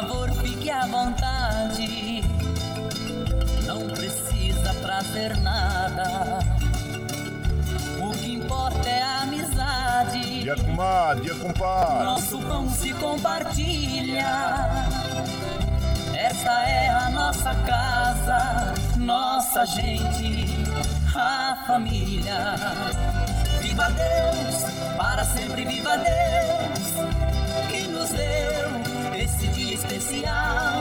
favor, fique à vontade. Não precisa trazer nada. O que importa é a amizade. Dia comadre, dia compadre. Nosso pão se compartilha. Esta é a nossa casa, nossa gente, a família. Viva Deus, para sempre viva Deus, especial.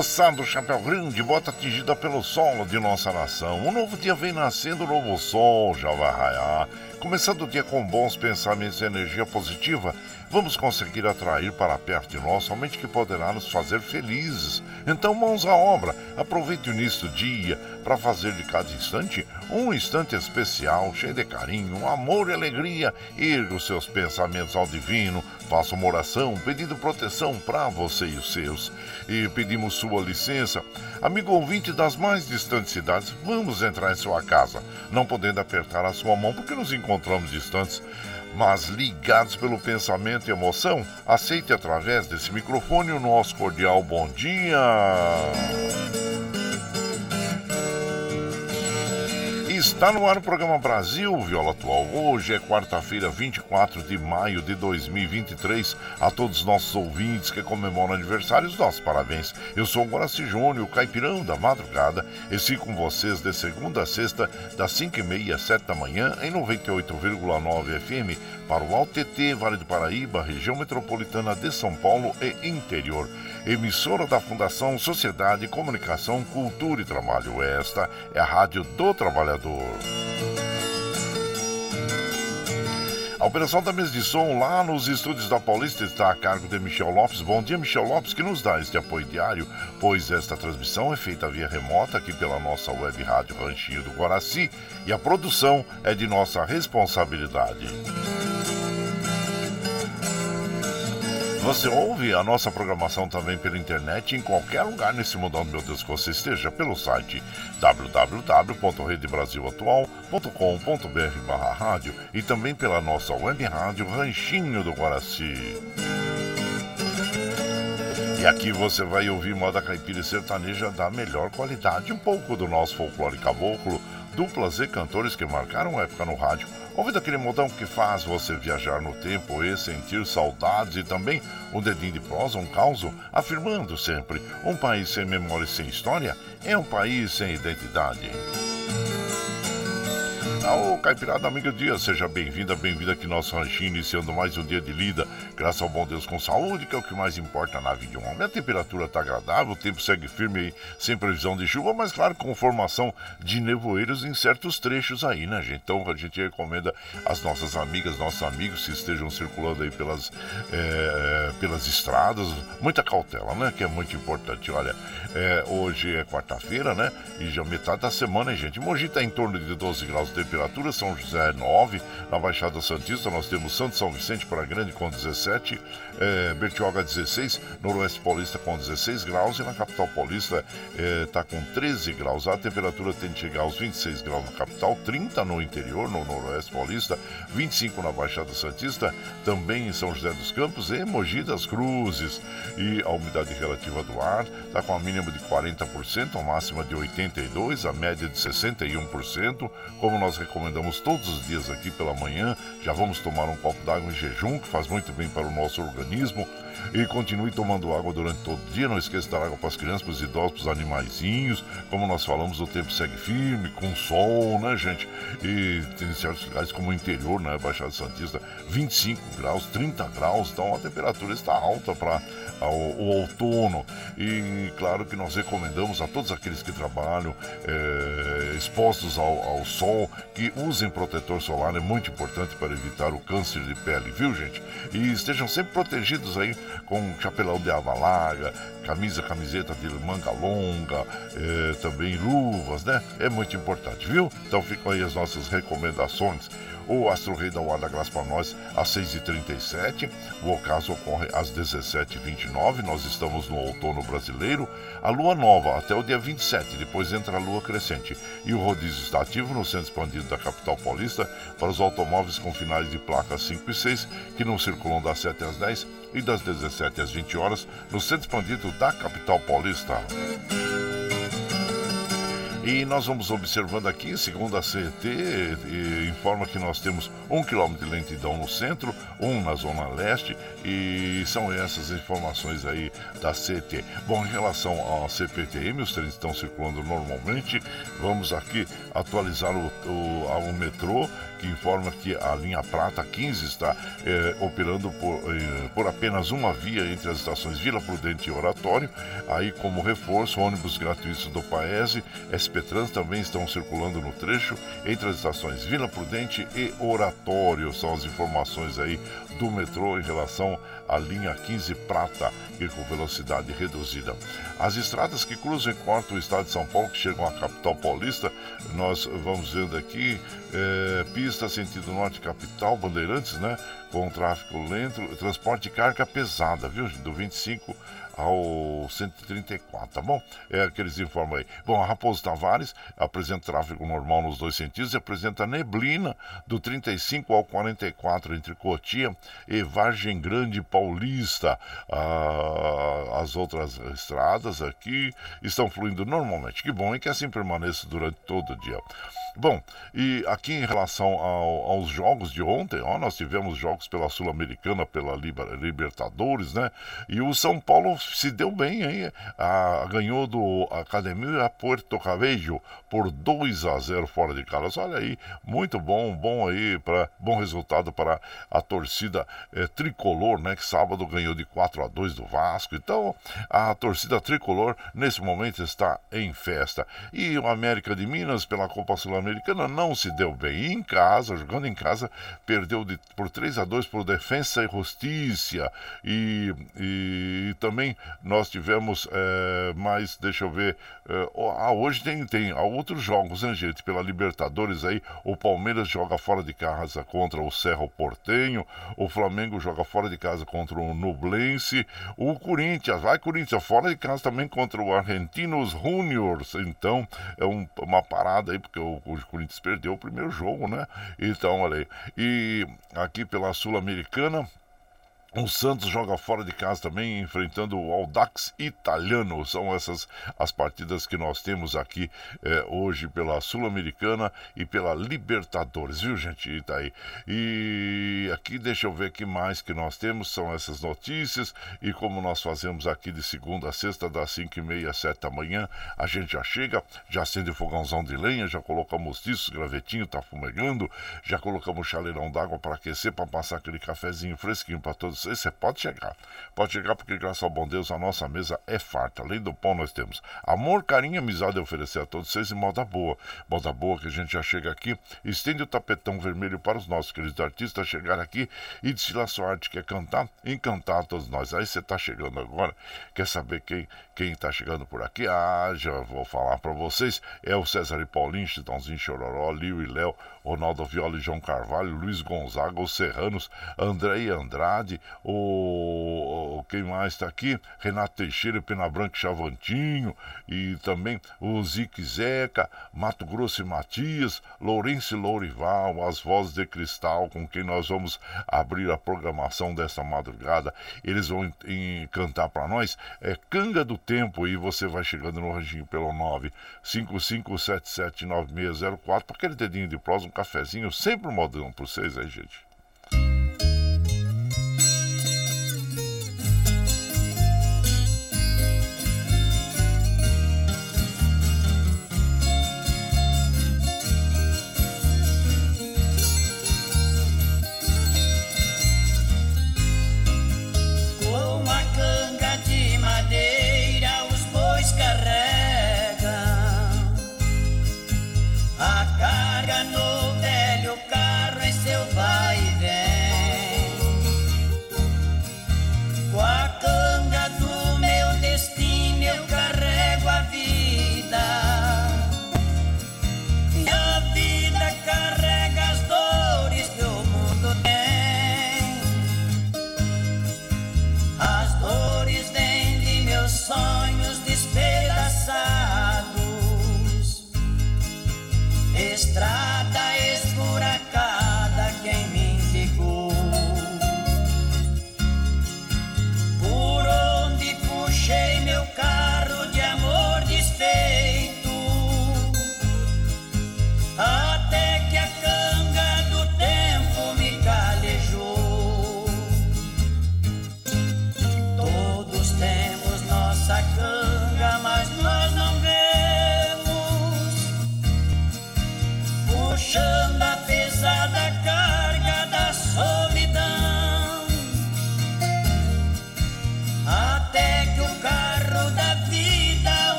Moçada do Chapéu Grande, bota atingida pelo solo de nossa nação. Um novo dia vem nascendo, um novo sol já vai raiar. Começando o dia com bons pensamentos e energia positiva, vamos conseguir atrair para perto de nós somente que poderá nos fazer felizes. Então, mãos à obra, aproveite o início do dia para fazer de cada instante um instante especial, cheio de carinho, amor e alegria. Erga os seus pensamentos ao divino, faça uma oração pedindo proteção para você e os seus. E pedimos sua licença. Amigo ouvinte das mais distantes cidades, vamos entrar em sua casa, não podendo apertar a sua mão porque nos encontramos distantes mas ligados pelo pensamento e emoção, aceite através desse microfone o nosso cordial bom dia. Está no ar o programa Brasil Viola Atual. Hoje é quarta-feira, 24 de maio de 2023. A todos os nossos ouvintes que comemoram aniversários, nossos parabéns. Eu sou o Guaraci Júnior, caipirão da madrugada, e sigo com vocês de segunda a sexta, das 5h30 às 7 da manhã, em 98,9 FM, para o AltT, Vale do Paraíba, região metropolitana de São Paulo e interior emissora da Fundação Sociedade, Comunicação, Cultura e Trabalho. Esta é a Rádio do Trabalhador. A operação da mesa de som lá nos estúdios da Paulista está a cargo de Michel Lopes. Bom dia, Michel Lopes, que nos dá este apoio diário, pois esta transmissão é feita via remota aqui pela nossa web rádio Ranchinho do Guaraci e a produção é de nossa responsabilidade. Você ouve a nossa programação também pela internet em qualquer lugar nesse mundão, meu Deus, que você esteja, pelo site www.redebrasilatual.com.br barra rádio e também pela nossa web rádio Ranchinho do Guaraci. E aqui você vai ouvir moda caipira e sertaneja da melhor qualidade, um pouco do nosso folclore caboclo, duplas e cantores que marcaram época no rádio Ouvindo aquele modão que faz você viajar no tempo e sentir saudades e também um dedinho de prosa, um caos, afirmando sempre: um país sem memória e sem história é um país sem identidade. Ô, Caipirada Amiga Dia, seja bem-vinda, bem-vinda aqui no nosso ranchinho, iniciando mais um dia de lida, graças ao bom Deus com saúde, que é o que mais importa na vida de um homem. A temperatura está agradável, o tempo segue firme aí, sem previsão de chuva, mas claro, com formação de nevoeiros em certos trechos aí, né, gente? Então a gente recomenda às nossas amigas, nossos amigos que estejam circulando aí pelas, é, pelas estradas, muita cautela, né, que é muito importante. Olha, é, hoje é quarta-feira, né, e já metade da semana, hein, gente? Mogi está em torno de 12 graus de temperatura temperatura, São José 9, na Baixada Santista nós temos Santo São Vicente para Grande com 17, é, Bertioga 16, Noroeste Paulista com 16 graus. E na capital paulista está é, com 13 graus. A temperatura tende a chegar aos 26 graus na capital, 30 no interior, no Noroeste Paulista, 25 na Baixada Santista, também em São José dos Campos e Mogi das Cruzes. E a umidade relativa do ar está com a mínima de 40%, a máxima de 82%, a média de 61%, como nós recomendamos todos os dias aqui pela manhã. Já vamos tomar um copo d'água em jejum, que faz muito bem para o nosso organismo. E continue tomando água durante todo o dia. Não esqueça de dar água para as crianças, para os idosos, para os animaizinhos. Como nós falamos, o tempo segue firme, com sol, né, gente? E tem certos lugares como o interior, né? Baixada Santista, 25 graus, 30 graus. Então a temperatura está alta para o outono. E claro que nós recomendamos a todos aqueles que trabalham é, expostos ao, ao sol que usem protetor solar. É muito importante para evitar o câncer de pele, viu, gente? E estejam sempre protegidos aí com chapelão de aba larga, camisa, camiseta de manga longa, é, também luvas, né? É muito importante, viu? Então ficam aí as nossas recomendações. O Astro Rei da Guarda Graça para nós às 6h37. O ocaso ocorre às 17h29. Nós estamos no outono brasileiro. A lua nova até o dia 27. Depois entra a lua crescente. E o rodízio está ativo no centro expandido da capital paulista para os automóveis com finais de placas 5 e 6 que não circulam das 7 às 10 e das 17 às 20 horas no centro expandido da capital paulista. E nós vamos observando aqui, segundo a CET, informa que nós temos um quilômetro de lentidão no centro, um na zona leste, e são essas informações aí da CET. Bom, em relação ao CPTM, os trens estão circulando normalmente. Vamos aqui atualizar o, o, o metrô que informa que a linha Prata 15 está eh, operando por, eh, por apenas uma via entre as estações Vila Prudente e Oratório. Aí, como reforço, ônibus gratuitos do Paese, SP Trans também estão circulando no trecho entre as estações Vila Prudente e Oratório. São as informações aí do metrô em relação à linha 15 Prata, que com velocidade reduzida. As estradas que cruzam e cortam o estado de São Paulo, que chegam à capital paulista, nós vamos vendo aqui, é, pista sentido norte capital, Bandeirantes, né? Com tráfego lento, transporte de carga pesada, viu? Do 25 ao 134, tá bom? É que eles informam aí. Bom, a Raposo Tavares apresenta tráfego normal nos dois sentidos e apresenta neblina do 35 ao 44 entre Cotia e Vargem Grande Paulista. Ah, as outras estradas aqui estão fluindo normalmente. Que bom, e que assim permaneça durante todo o dia. Bom, e aqui em relação ao, aos jogos de ontem, ó, nós tivemos jogos pela Sul-Americana, pela Libertadores, né? E o São Paulo se deu bem, hein? A, ganhou do Academia Puerto Cabello por 2 a 0 fora de casa. Olha aí, muito bom, bom aí, para bom resultado para a torcida é, tricolor, né? Que sábado ganhou de 4 a 2 do Vasco. Então, a torcida tricolor nesse momento está em festa. E o América de Minas, pela Copa Sul-Americana, não se deu bem. E em casa, jogando em casa, perdeu de, por 3 a 2 por Defensa e Justiça. E, e também nós tivemos é, mais, deixa eu ver, é, ah, hoje tem, tem outros jogos, né, gente? Pela Libertadores aí, o Palmeiras joga fora de casa contra o Cerro Portenho, o Flamengo joga fora de casa contra o Nublense, o Corinthians, vai Corinthians, fora de casa também contra o Argentinos Juniors. Então, é um, uma parada aí, porque o, o Corinthians perdeu o primeiro jogo, né? Então, olha aí. E aqui pela Sul-Americana, o Santos joga fora de casa também, enfrentando o Audax Italiano. São essas as partidas que nós temos aqui eh, hoje pela Sul-Americana e pela Libertadores, viu, gente? E tá aí. E aqui, deixa eu ver o que mais que nós temos. São essas notícias. E como nós fazemos aqui de segunda a sexta, das 5 e meia às 7 da manhã, a gente já chega, já acende o fogãozão de lenha, já colocamos isso, gravetinho tá fumegando, já colocamos chaleirão d'água para aquecer, para passar aquele cafezinho fresquinho para todos vocês, você pode chegar. Pode chegar porque, graças ao bom Deus, a nossa mesa é farta. Além do pão, nós temos amor, carinho e amizade a oferecer a todos vocês em moda boa. Moda boa que a gente já chega aqui, estende o tapetão vermelho para os nossos queridos artistas chegar aqui e desfilar sua arte, quer cantar, encantar a todos nós. Aí você está chegando agora, quer saber quem quem está chegando por aqui? Ah, já vou falar para vocês. É o César e Paulinho, Chitãozinho Chororó, Liu e Léo, Ronaldo Viola e João Carvalho, Luiz Gonzaga, os Serranos, André e Andrade, o, quem mais está aqui? Renato Teixeira, Pena Branca e Chavantinho, e também o Zique Zeca, Mato Grosso e Matias, Lourenço e Lourival, as vozes de cristal com quem nós vamos abrir a programação desta madrugada. Eles vão em, cantar para nós. É Canga do Tempo e você vai chegando no ranchinho pelo 955779604 para aquele dedinho de prosa um cafezinho, sempre um modão para vocês aí, gente.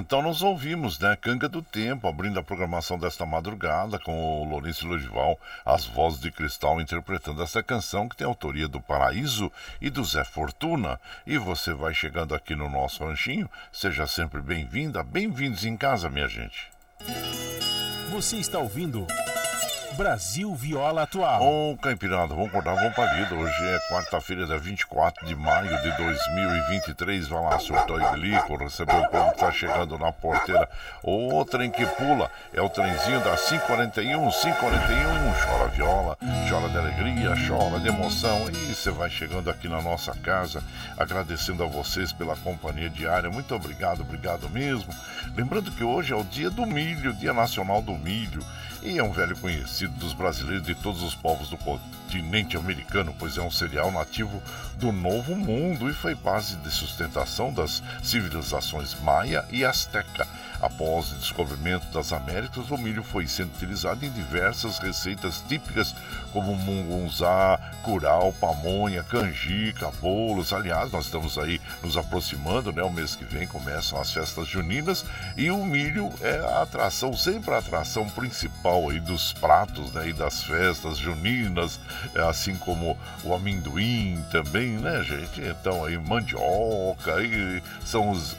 Então nós ouvimos, né? Canga do Tempo, abrindo a programação desta madrugada com o Lourenço Logival, as vozes de cristal interpretando essa canção que tem autoria do Paraíso e do Zé Fortuna. E você vai chegando aqui no nosso ranchinho, seja sempre bem-vinda, bem-vindos em casa, minha gente. Você está ouvindo Brasil Viola Atual. Ô, Caipirada, vamos acordar, vamos pra vida. Hoje é quarta-feira, dia 24 de maio de 2023. Vai lá, e bilico, recebeu o povo que tá chegando na porteira. O trem que pula é o trenzinho da 541, 541. Chora viola, chora de alegria, chora de emoção. E você vai chegando aqui na nossa casa, agradecendo a vocês pela companhia diária. Muito obrigado, obrigado mesmo. Lembrando que hoje é o dia do milho, Dia Nacional do Milho e é um velho conhecido dos brasileiros de todos os povos do continente americano, pois é um cereal nativo do Novo Mundo e foi base de sustentação das civilizações maia e azteca. Após o descobrimento das Américas, o milho foi sendo utilizado em diversas receitas típicas como mungunzá, curau, pamonha, canjica, bolos. Aliás, nós estamos aí nos aproximando, né? O mês que vem começam as festas juninas e o milho é a atração, sempre a atração principal aí dos pratos, né? E das festas juninas, é assim como o amendoim também, né, gente? Então aí mandioca, aí são os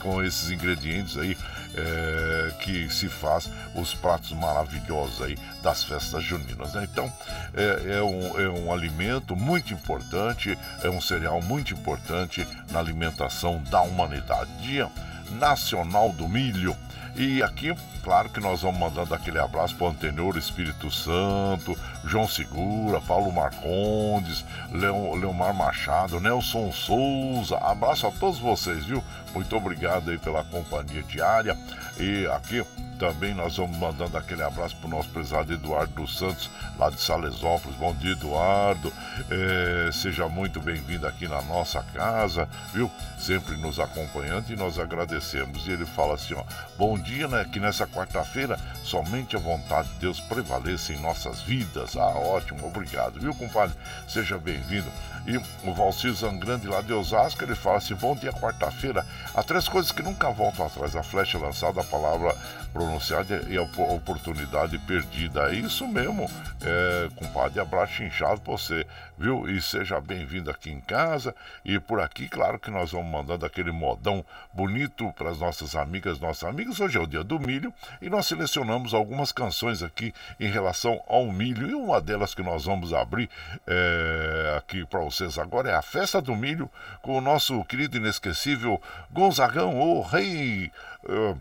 com esses ingredientes aí é, que se faz os pratos maravilhosos aí das festas juninas. Né? Então é, é, um, é um alimento muito importante, é um cereal muito importante na alimentação da humanidade. Dia Nacional do Milho. E aqui, claro que nós vamos mandando aquele abraço para o Antenor Espírito Santo, João Segura, Paulo Marcondes, Leon, Leomar Machado, Nelson Souza. Abraço a todos vocês, viu? Muito obrigado aí pela companhia diária. E aqui também nós vamos mandando aquele abraço para o nosso prezado Eduardo dos Santos, lá de Salesópolis. Bom dia, Eduardo. É, seja muito bem-vindo aqui na nossa casa, viu? Sempre nos acompanhando e nós agradecemos. E ele fala assim: ó, bom dia, né? Que nessa quarta-feira somente a vontade de Deus prevaleça em nossas vidas. Ah, ótimo, obrigado, viu, compadre? Seja bem-vindo. E o Valcir Zangrande lá de Osasco, ele fala assim: bom dia, quarta-feira. Há três coisas que nunca voltam atrás: a flecha lançada, a palavra pronunciada e a oportunidade perdida. É isso mesmo, é, compadre. Abraço inchado pra você, viu? E seja bem-vindo aqui em casa. E por aqui, claro que nós vamos mandando aquele modão bonito para as nossas amigas, nossos amigos. Hoje é o dia do milho e nós selecionamos algumas canções aqui em relação ao milho. E uma delas que nós vamos abrir é, aqui para vocês agora é a Festa do Milho com o nosso querido inesquecível Gonzagão, o rei. Uh,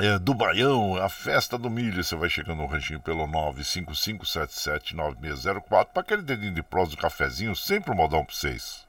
é, do Baião, a festa do milho. Você vai chegando no ranchinho pelo 955779604 para aquele dedinho de prós do cafezinho, sempre um modão para vocês.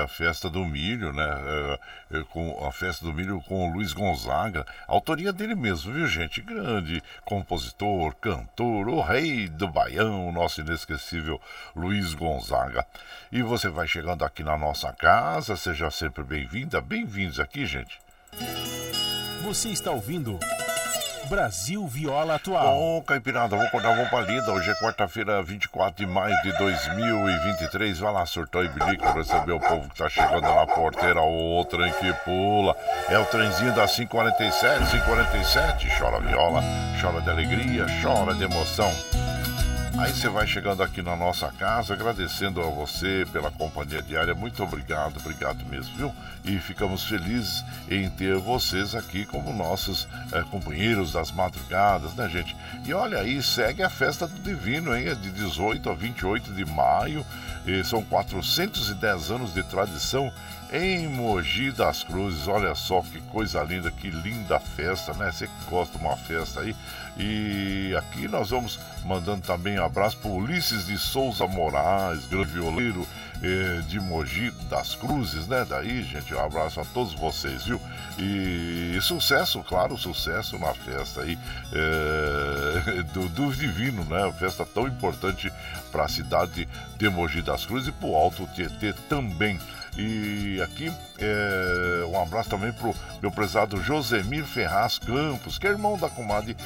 A festa do milho, né? é, é, com a festa do milho com o Luiz Gonzaga, autoria dele mesmo, viu, gente? Grande compositor, cantor, o rei do baião, nosso inesquecível Luiz Gonzaga. E você vai chegando aqui na nossa casa, seja sempre bem-vinda, bem-vindos aqui, gente. Você está ouvindo Brasil Viola Atual. Bom, Caipirada, vamos acordar, vamos pra lida. Hoje é quarta-feira, 24 de maio de 2023. Vai lá, surtou e bilico, receber o povo que tá chegando na porteira. O trem que pula. É o trenzinho da 547, 547. Chora viola, chora de alegria, chora de emoção. Aí você vai chegando aqui na nossa casa, agradecendo a você pela companhia diária. Muito obrigado, obrigado mesmo, viu? E ficamos felizes em ter vocês aqui como nossos eh, companheiros das madrugadas, né, gente? E olha aí, segue a festa do Divino, hein? É de 18 a 28 de maio. São 410 anos de tradição em Mogi das Cruzes. Olha só que coisa linda, que linda festa, né? Você que gosta de uma festa aí. E aqui nós vamos mandando também um abraço para Ulisses de Souza Moraes, grande violeiro eh, de Mogi das Cruzes, né? Daí, gente, um abraço a todos vocês, viu? E, e sucesso, claro, sucesso na festa aí eh, do, do Divino, né? Festa tão importante para a cidade de Mogi das Cruzes e para o Alto Tietê também. E aqui é, um abraço também pro meu prezado Josemir Ferraz Campos, que é irmão da comadre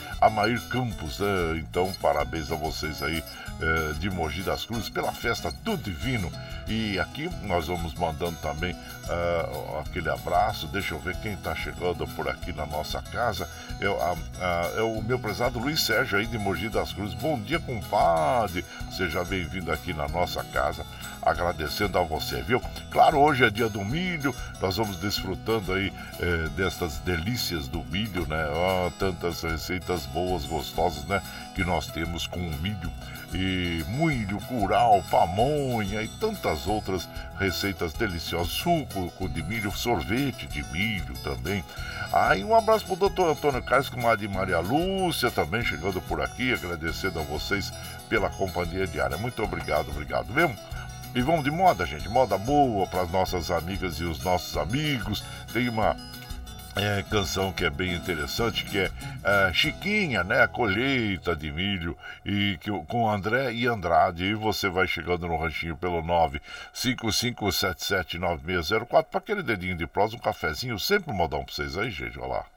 Amair Campos. né? Então, parabéns a vocês aí é, de Mogi das Cruzes pela festa do Divino. E aqui nós vamos mandando também ah, aquele abraço. Deixa eu ver quem está chegando por aqui na nossa casa. É, a- a- é o meu prezado Luiz Sérgio aí de Mogi das Cruzes. Bom dia, compadre. Seja bem-vindo aqui na nossa casa agradecendo a você, viu? Claro, hoje é dia do milho, nós vamos desfrutando aí eh, destas delícias do milho, né? Ah, tantas receitas boas, gostosas, né? Que nós temos com o milho. E milho, curau, pamonha e tantas outras receitas deliciosas. Suco de milho, sorvete de milho também. Aí um abraço pro doutor Antônio Carlos, com a de Maria Lúcia também chegando por aqui, agradecendo a vocês pela companhia diária. Muito obrigado, obrigado mesmo. E vamos de moda, gente. Moda boa para as nossas amigas e os nossos amigos. Tem uma é, canção que é bem interessante, que é, é, Chiquinha, né? A colheita de milho, e que, com André e Andrade. E você vai chegando no ranchinho pelo 955779604 para aquele dedinho de prosa, um cafezinho, sempre um modão para vocês aí, gente. Olha lá.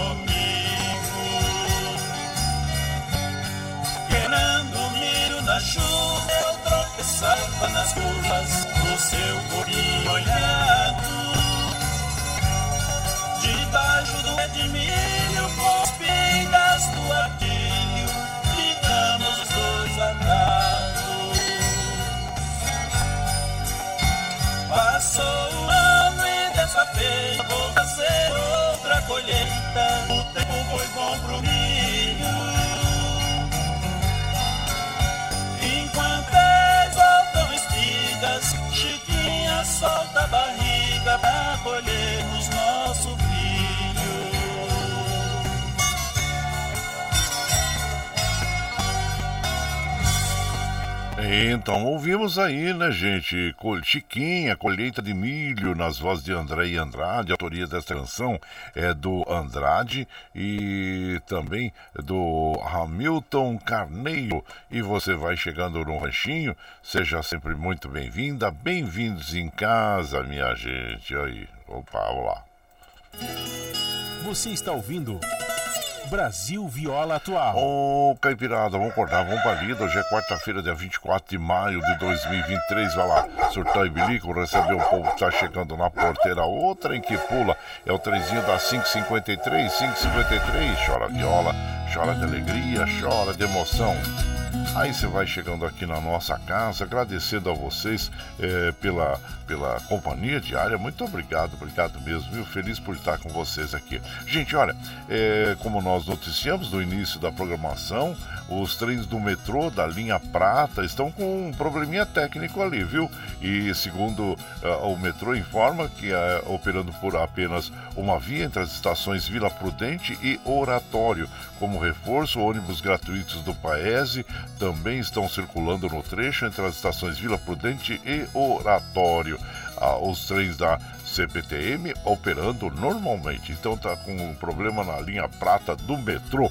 Comigo. Querendo milho na chuva, eu tropeçava nas curvas do seu corpinho olhado. Debaixo do pé de milho, O tempo foi bom pro milho. Chiquinha solta a barriga pra colhermos Então, ouvimos aí, né, gente? Chiquinha, colheita de milho, nas vozes de André e Andrade. A autoria desta canção é do Andrade e também do Hamilton Carneiro. E você vai chegando no ranchinho, seja sempre muito bem-vinda. Bem-vindos em casa, minha gente. Aí, opa, vamos lá. Você está ouvindo. Brasil Viola Atual. Ô, Caipirada, vamos acordar, vamos pra lida. Hoje é quarta-feira, dia 24 de maio de 2023. Vai lá, surtar e bilico, receber o povo que tá chegando na porteira. Outra em que pula é o trezinho da 553, 553. Chora viola, chora de alegria, chora de emoção. Aí você vai chegando aqui na nossa casa, agradecendo a vocês é, pela, pela companhia diária. Muito obrigado, obrigado mesmo, viu? Feliz por estar com vocês aqui. Gente, olha, é, como nós noticiamos no início da programação, os trens do metrô da linha Prata estão com um probleminha técnico ali, viu? E segundo uh, o metrô informa que uh, operando por apenas uma via entre as estações Vila Prudente e Oratório. Como reforço, ônibus gratuitos do Paese também estão circulando no trecho entre as estações Vila Prudente e Oratório. Uh, os trens da CPTM operando normalmente. Então tá com um problema na linha prata do metrô.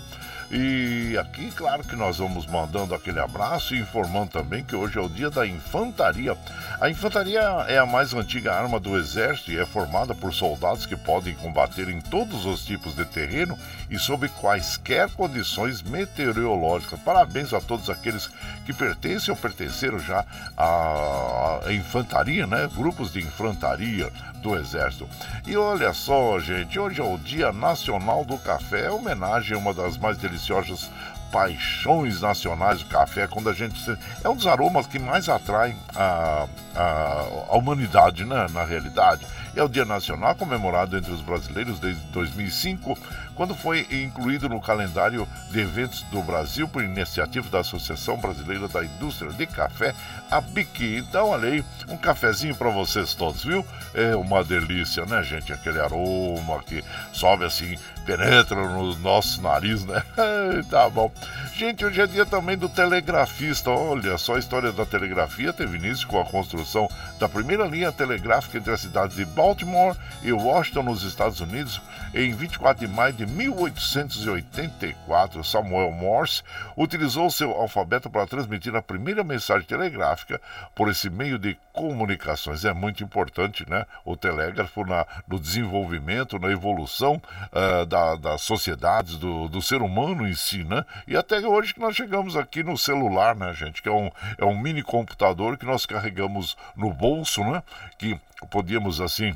E aqui, claro que nós vamos mandando aquele abraço e informando também que hoje é o dia da infantaria. A infantaria é a mais antiga arma do exército e é formada por soldados que podem combater em todos os tipos de terreno e sob quaisquer condições meteorológicas. Parabéns a todos aqueles que pertencem ou pertenceram já à infantaria, né? Grupos de infantaria do Exército. E olha só, gente, hoje é o Dia Nacional do Café, homenagem a uma das mais deliciosas paixões nacionais do café, quando a gente. É um dos aromas que mais atrai a, a, a humanidade, né, na realidade. É o Dia Nacional comemorado entre os brasileiros desde 2005, quando foi incluído no calendário de eventos do Brasil por iniciativa da Associação Brasileira da Indústria de Café, a BIC. Então, olha aí, um cafezinho para vocês todos, viu? É uma delícia, né, gente? Aquele aroma que sobe assim, penetra no nosso nariz, né? tá bom. Gente, hoje é dia também do telegrafista. Olha só, a história da telegrafia teve início com a construção da primeira linha telegráfica entre as cidades de Baltimore e Washington, nos Estados Unidos, em 24 de maio de 1884. Samuel Morse utilizou seu alfabeto para transmitir a primeira mensagem telegráfica por esse meio de comunicações. É muito importante, né? O telégrafo na, no desenvolvimento, na evolução uh, da, das sociedades, do, do ser humano em si, né? E até hoje que nós chegamos aqui no celular, né, gente? Que é um, é um mini computador que nós carregamos no bolso, né? Que podíamos assim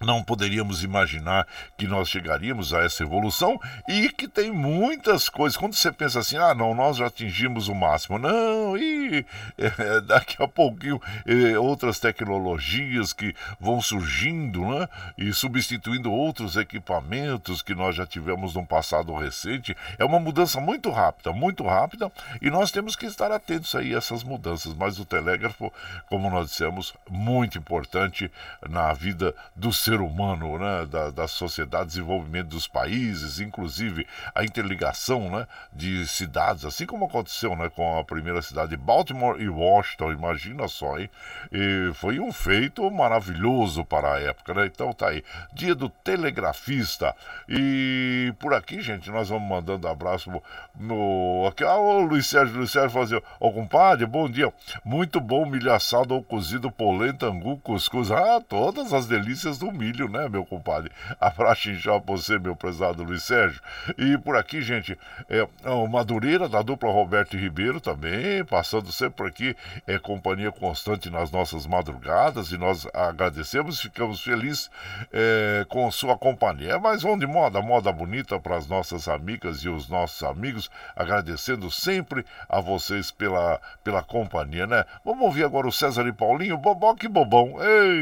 não poderíamos imaginar que nós chegaríamos a essa evolução e que tem muitas coisas. Quando você pensa assim, ah, não, nós já atingimos o máximo. Não, e é, daqui a pouquinho é, outras tecnologias que vão surgindo, né? E substituindo outros equipamentos que nós já tivemos no passado recente. É uma mudança muito rápida, muito rápida, e nós temos que estar atentos aí a essas mudanças. Mas o telégrafo, como nós dissemos, muito importante na vida do ser humano, né, da, da sociedade, desenvolvimento dos países, inclusive a interligação né, de cidades, assim como aconteceu né, com a primeira cidade de Baltimore e Washington, imagina só, hein? E foi um feito maravilhoso para a época, né? Então tá aí, dia do telegrafista. E por aqui, gente, nós vamos mandando abraço no. Aqui, ah, o Luiz Sérgio, Luiz Sérgio fazia, ô compadre, bom dia. Muito bom milho assado ou cozido, polenta, angu, cuscuz. Ah, todas as delícias do milho, né, meu compadre? Abraço inchado pra você, meu prezado Luiz Sérgio. E por aqui, gente, é, o Madureira, da dupla Roberto Ribeiro também, passando sempre por aqui, é companhia constante nas nossas madrugadas e nós agradecemos, ficamos felizes é, com sua companhia. Mas vamos de moda, moda bonita para as nossas amigas e os nossos amigos, agradecendo sempre a vocês pela, pela companhia, né? Vamos ouvir agora o César e Paulinho, bobó que bobão.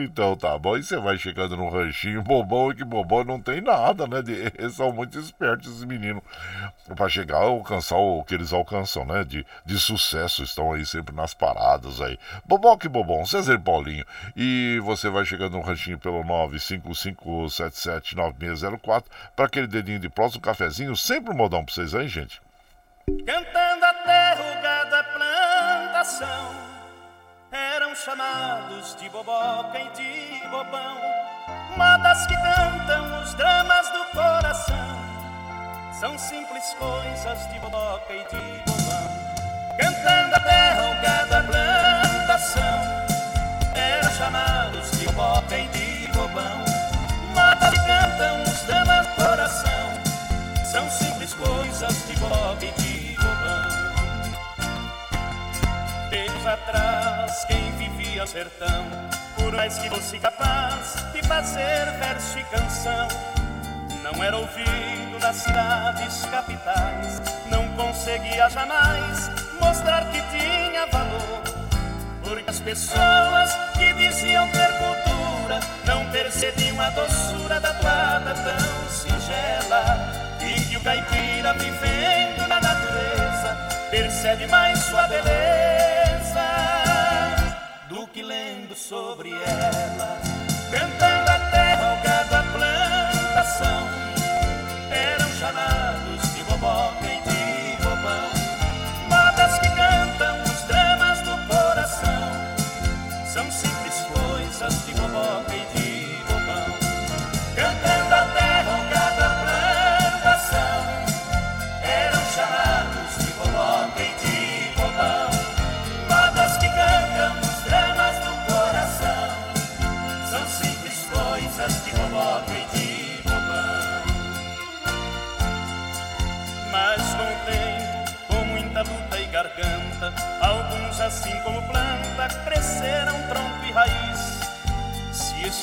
Então tá bom, e você vai chegando no ranchinho, bobão e que bobão não tem nada, né? De, eles são muito espertos, esses meninos, para chegar a alcançar o que eles alcançam, né? De, de sucesso, estão aí sempre nas paradas aí. Bobó que bobão, César Paulinho. E você vai chegando no ranchinho pelo 955779604 para aquele dedinho de próximo, um cafezinho, sempre um modão pra vocês aí, gente. Cantando a derrugada plantação Eram chamados de boboca e de bobão Modas que cantam os dramas do coração. São simples coisas de boboca e de bobão. Cantando a derrugada atrás, quem vivia sertão, por mais que fosse capaz de fazer verso e canção, não era ouvido nas cidades capitais, não conseguia jamais mostrar que tinha valor. Porque as pessoas que diziam ter cultura não percebiam a doçura da toada tão singela. E que o caipira vivendo na natureza percebe mais sua beleza sobre ela,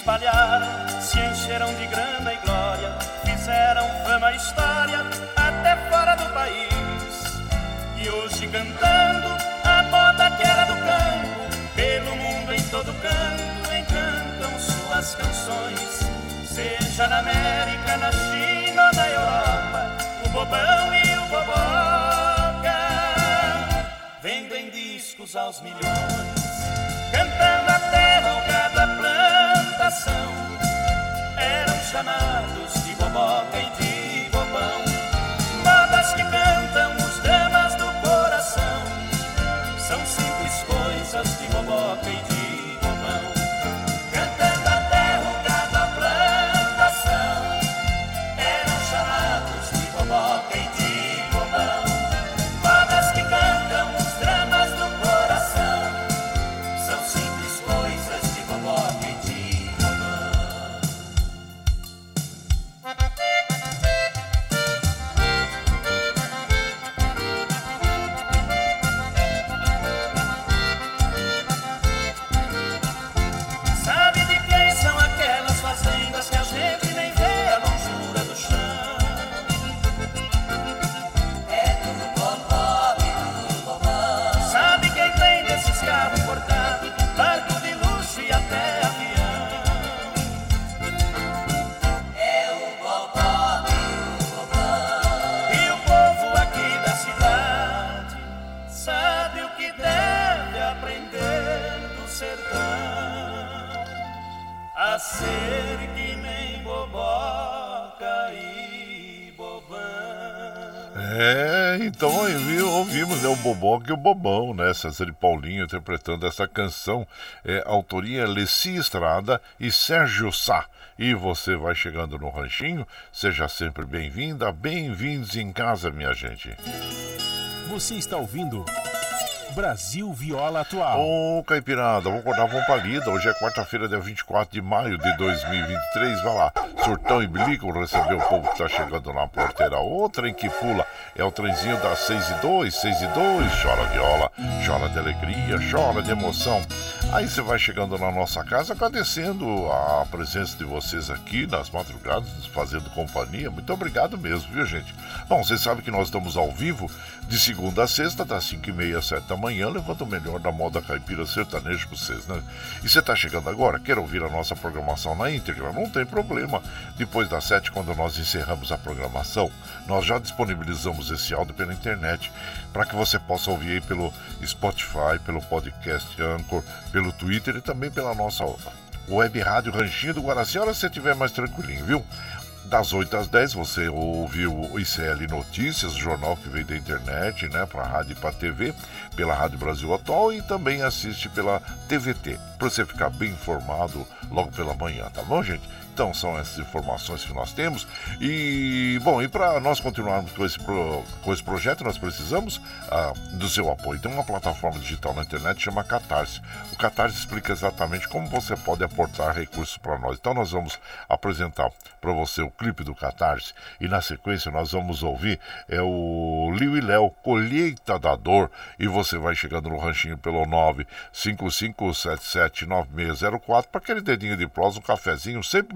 espalharam, se encheram de grana e glória, fizeram fama e história até fora do país. E hoje cantando a moda que era do campo, pelo mundo em todo canto encantam suas canções. Seja na América, na China ou na Europa, o bobão e o boboca vendem discos aos milhões, cantando plantação. Eram chamados Boboca e o Bobão, né? César e Paulinho interpretando essa canção. É, autoria Leci Estrada e Sérgio Sá. E você vai chegando no ranchinho, seja sempre bem-vinda, bem-vindos em casa, minha gente. Você está ouvindo Brasil Viola Atual. Ô, Caipirada, vamos acordar, vamos pra lida. Hoje é quarta-feira, dia 24 de maio de 2023. Vai lá, surtão e bilico, receber o povo que tá chegando na porteira. Outra em que pula é o trenzinho das 6 e 2, 6 e 2. Chora viola, chora de alegria, chora de emoção. Aí você vai chegando na nossa casa agradecendo a presença de vocês aqui nas madrugadas, nos fazendo companhia. Muito obrigado mesmo, viu, gente? Bom, vocês sabem que nós estamos ao vivo de segunda a sexta, das 5 e meia às 7 da manhã, levando o melhor da moda caipira sertaneja para vocês, né? E você está chegando agora, quer ouvir a nossa programação na íntegra? Não tem problema. Depois das 7, quando nós encerramos a programação, nós já disponibilizamos esse áudio pela internet para que você possa ouvir aí pelo Spotify, pelo podcast Anchor, pelo Twitter e também pela nossa web rádio Ranchinho do Guaraci. A hora você estiver mais tranquilinho, viu? Das 8 às 10 você ouviu o ICL Notícias, jornal que veio da internet, né, para a rádio e para a TV, pela Rádio Brasil Atual e também assiste pela TVT, para você ficar bem informado logo pela manhã, tá bom, gente? Então são essas informações que nós temos. E, bom, e para nós continuarmos com esse, pro, com esse projeto, nós precisamos ah, do seu apoio. Tem uma plataforma digital na internet chama Catarse. O Catarse explica exatamente como você pode aportar recursos para nós. Então nós vamos apresentar para você o clipe do Catarse e na sequência nós vamos ouvir é o Liu e Léo, Colheita da Dor. E você vai chegando no ranchinho pelo 955779604 para aquele dedinho de prosa, um cafezinho, sempre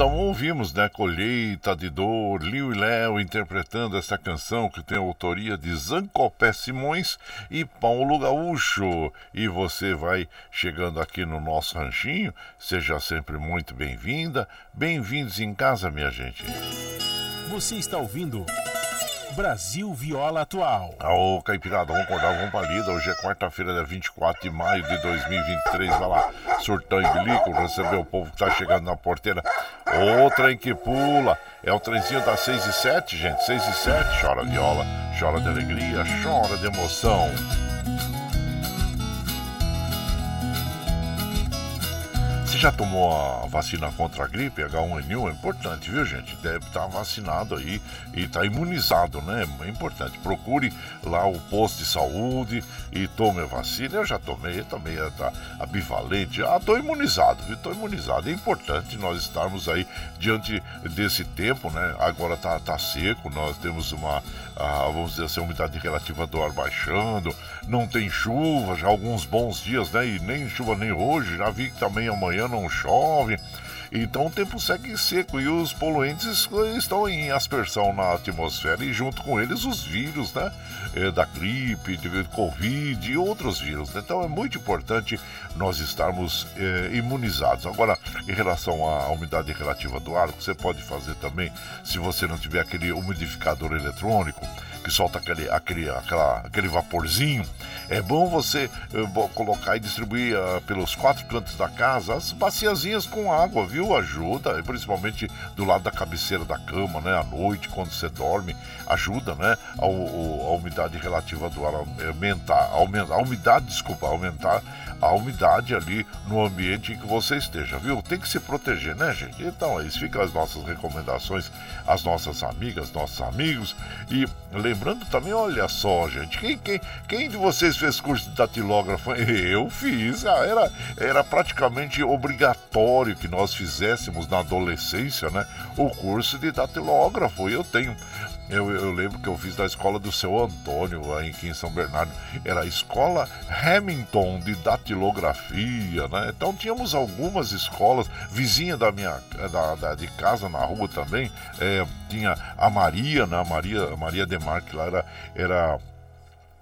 Então ouvimos, né? Colheita de Dor, Liu e Léo interpretando essa canção que tem autoria de Zancopé Simões e Paulo Gaúcho. E você vai chegando aqui no nosso ranchinho, seja sempre muito bem-vinda. Bem-vindos em casa, minha gente. Você está ouvindo. Brasil Viola Atual. Ô, Caipirada, vamos acordar, vamos pra lida. Hoje é quarta-feira, dia 24 de maio de 2023. Vai lá, surtão e bilico, receber o povo que tá chegando na porteira. O trem que pula. É o trenzinho das 6 e 7, gente. 6 e 7. Chora viola, chora de alegria, chora de emoção. Já tomou a vacina contra a gripe H1N1? É importante, viu, gente? Deve estar vacinado aí e estar tá imunizado, né? É importante. Procure lá o posto de saúde e tome a vacina. Eu já tomei, tomei a, a, a bivalente. Ah, estou imunizado, viu? Estou imunizado. É importante nós estarmos aí diante desse tempo, né? Agora tá, tá seco, nós temos uma, a, vamos dizer assim, a umidade relativa do ar baixando, não tem chuva, já alguns bons dias, né? E nem chuva nem hoje, já vi que também amanhã não chove. Então o tempo segue seco e os poluentes estão em aspersão na atmosfera e junto com eles os vírus, né? É, da gripe, de Covid e outros vírus. Né? Então é muito importante nós estarmos é, imunizados. Agora, em relação à umidade relativa do ar, você pode fazer também, se você não tiver aquele umidificador eletrônico, que solta aquele, aquele, aquela, aquele vaporzinho, é bom você uh, colocar e distribuir uh, pelos quatro cantos da casa as baciazinhas com água, viu? Ajuda, principalmente do lado da cabeceira da cama, né? À noite, quando você dorme, ajuda, né? A, a, a umidade relativa do ar aumentar, aumentar, a umidade, desculpa, aumentar a umidade ali no ambiente em que você esteja, viu? Tem que se proteger, né, gente? Então, é isso ficam as nossas recomendações às nossas amigas, nossos amigos. E lembrando também, olha só, gente, quem, quem, quem de vocês fez curso de datilógrafo? Eu fiz, era, era praticamente obrigatório que nós fizéssemos na adolescência, né? O curso de datilógrafo. Eu tenho eu, eu, lembro que eu fiz da escola do seu Antônio, aqui em São Bernardo. Era a escola Hamilton de datilografia, né? Então tínhamos algumas escolas, vizinha da minha da, da de casa na rua também. É, tinha a Maria, né? A Maria, Maria Demarque lá era, era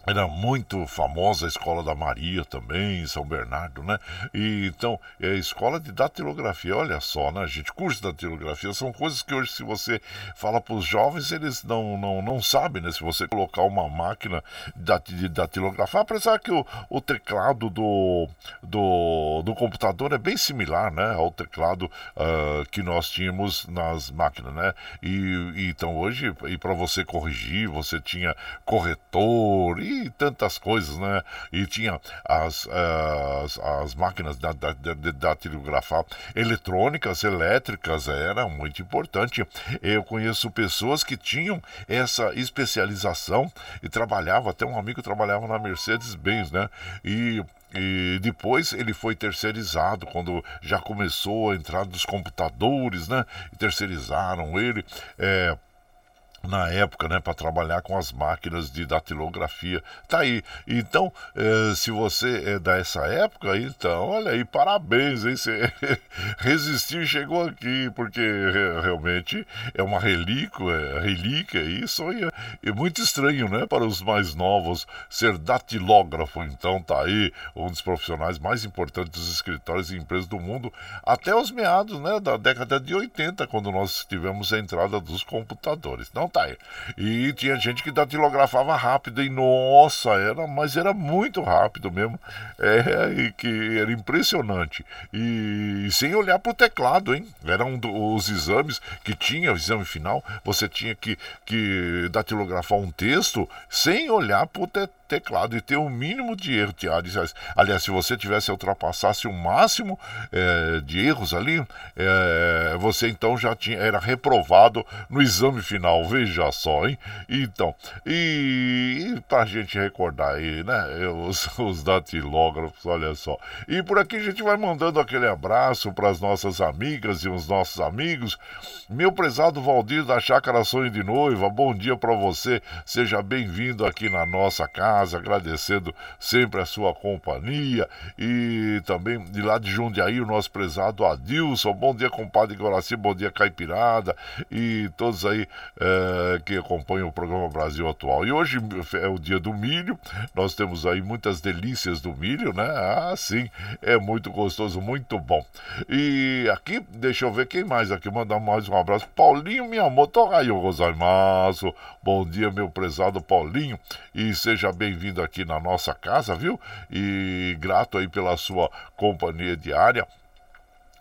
era muito famosa a escola da Maria também, em São Bernardo, né? E, então, é a escola de datilografia, olha só, né, gente? Curso de datilografia são coisas que hoje, se você fala para os jovens, eles não, não, não sabem, né? Se você colocar uma máquina de datilografar, apesar que o, o teclado do, do, do computador é bem similar, né? Ao teclado uh, que nós tínhamos nas máquinas, né? E, e então, hoje, e para você corrigir, você tinha corretor e tantas coisas, né? E tinha as, as, as máquinas da, da, de datilografar eletrônicas, elétricas, era muito importante. Eu conheço pessoas que tinham essa especialização e trabalhava, até um amigo trabalhava na Mercedes-Benz, né? E e depois ele foi terceirizado quando já começou a entrar dos computadores, né? E terceirizaram ele. É, na época, né, para trabalhar com as máquinas de datilografia. Tá aí. Então, eh, se você é dessa época, então, olha aí, parabéns, hein? Você resistiu e chegou aqui, porque realmente é uma relíquia, é, relíquia isso e é, muito estranho, né, para os mais novos ser datilógrafo. Então, tá aí um dos profissionais mais importantes dos escritórios e empresas do mundo até os meados, né, da década de 80, quando nós tivemos a entrada dos computadores. Não tá E tinha gente que datilografava rápido e nossa, era, mas era muito rápido mesmo. É, e que era impressionante. E, e sem olhar para o teclado, hein? Eram os exames que tinha, o exame final, você tinha que, que datilografar um texto sem olhar para o te teclado e ter o um mínimo de erro. Aliás, se você tivesse ultrapassasse o máximo é, de erros ali, é, você então já tinha, era reprovado no exame final. Vê veja só, hein? Então, e, e pra gente recordar aí, né? Os, os datilógrafos, olha só. E por aqui a gente vai mandando aquele abraço para as nossas amigas e os nossos amigos. Meu prezado Valdir da Chácara Sonho de Noiva, bom dia para você. Seja bem-vindo aqui na nossa casa, agradecendo sempre a sua companhia. E também de lá de Jundiaí, o nosso prezado Adilson. Bom dia, compadre Guaraci, bom dia, Caipirada. E todos aí é, que acompanham o programa Brasil Atual. E hoje é o dia do milho, nós temos aí muitas delícias do milho, né? Ah, sim, é muito gostoso, muito bom. E aqui, deixa eu ver quem mais aqui, mandar mais um abraço. Paulinho Miyamoto, aí gozaimasu. Bom dia, meu prezado Paulinho, e seja bem-vindo aqui na nossa casa, viu? E grato aí pela sua companhia diária.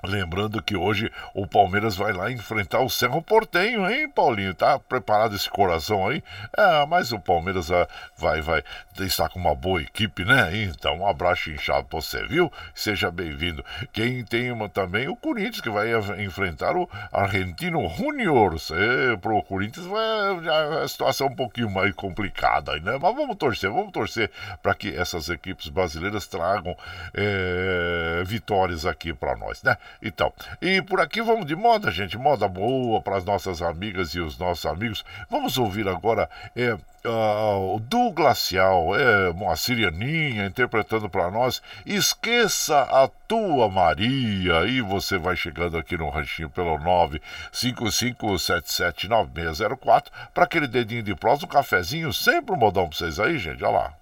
Lembrando que hoje o Palmeiras vai lá enfrentar o Cerro Portenho, hein, Paulinho? Tá preparado esse coração aí? É, mas o Palmeiras ah, vai, vai estar com uma boa equipe, né? Então, um abraço inchado pra você, viu? Seja bem-vindo. Quem tem uma, também o Corinthians, que vai enfrentar o Argentino Junior. É, pro Corinthians vai a situação um pouquinho mais complicada né? Mas vamos torcer, vamos torcer para que essas equipes brasileiras tragam é, vitórias aqui para nós, né? Então, e por aqui vamos de moda, gente, moda boa para as nossas amigas e os nossos amigos. Vamos ouvir agora é, uh, do Glacial, é, Moacir Aninha interpretando para nós Esqueça a Tua Maria. E você vai chegando aqui no ranchinho pelo 955779604 para aquele dedinho de prosa, um cafezinho, sempre um modão para vocês aí, gente, olha lá.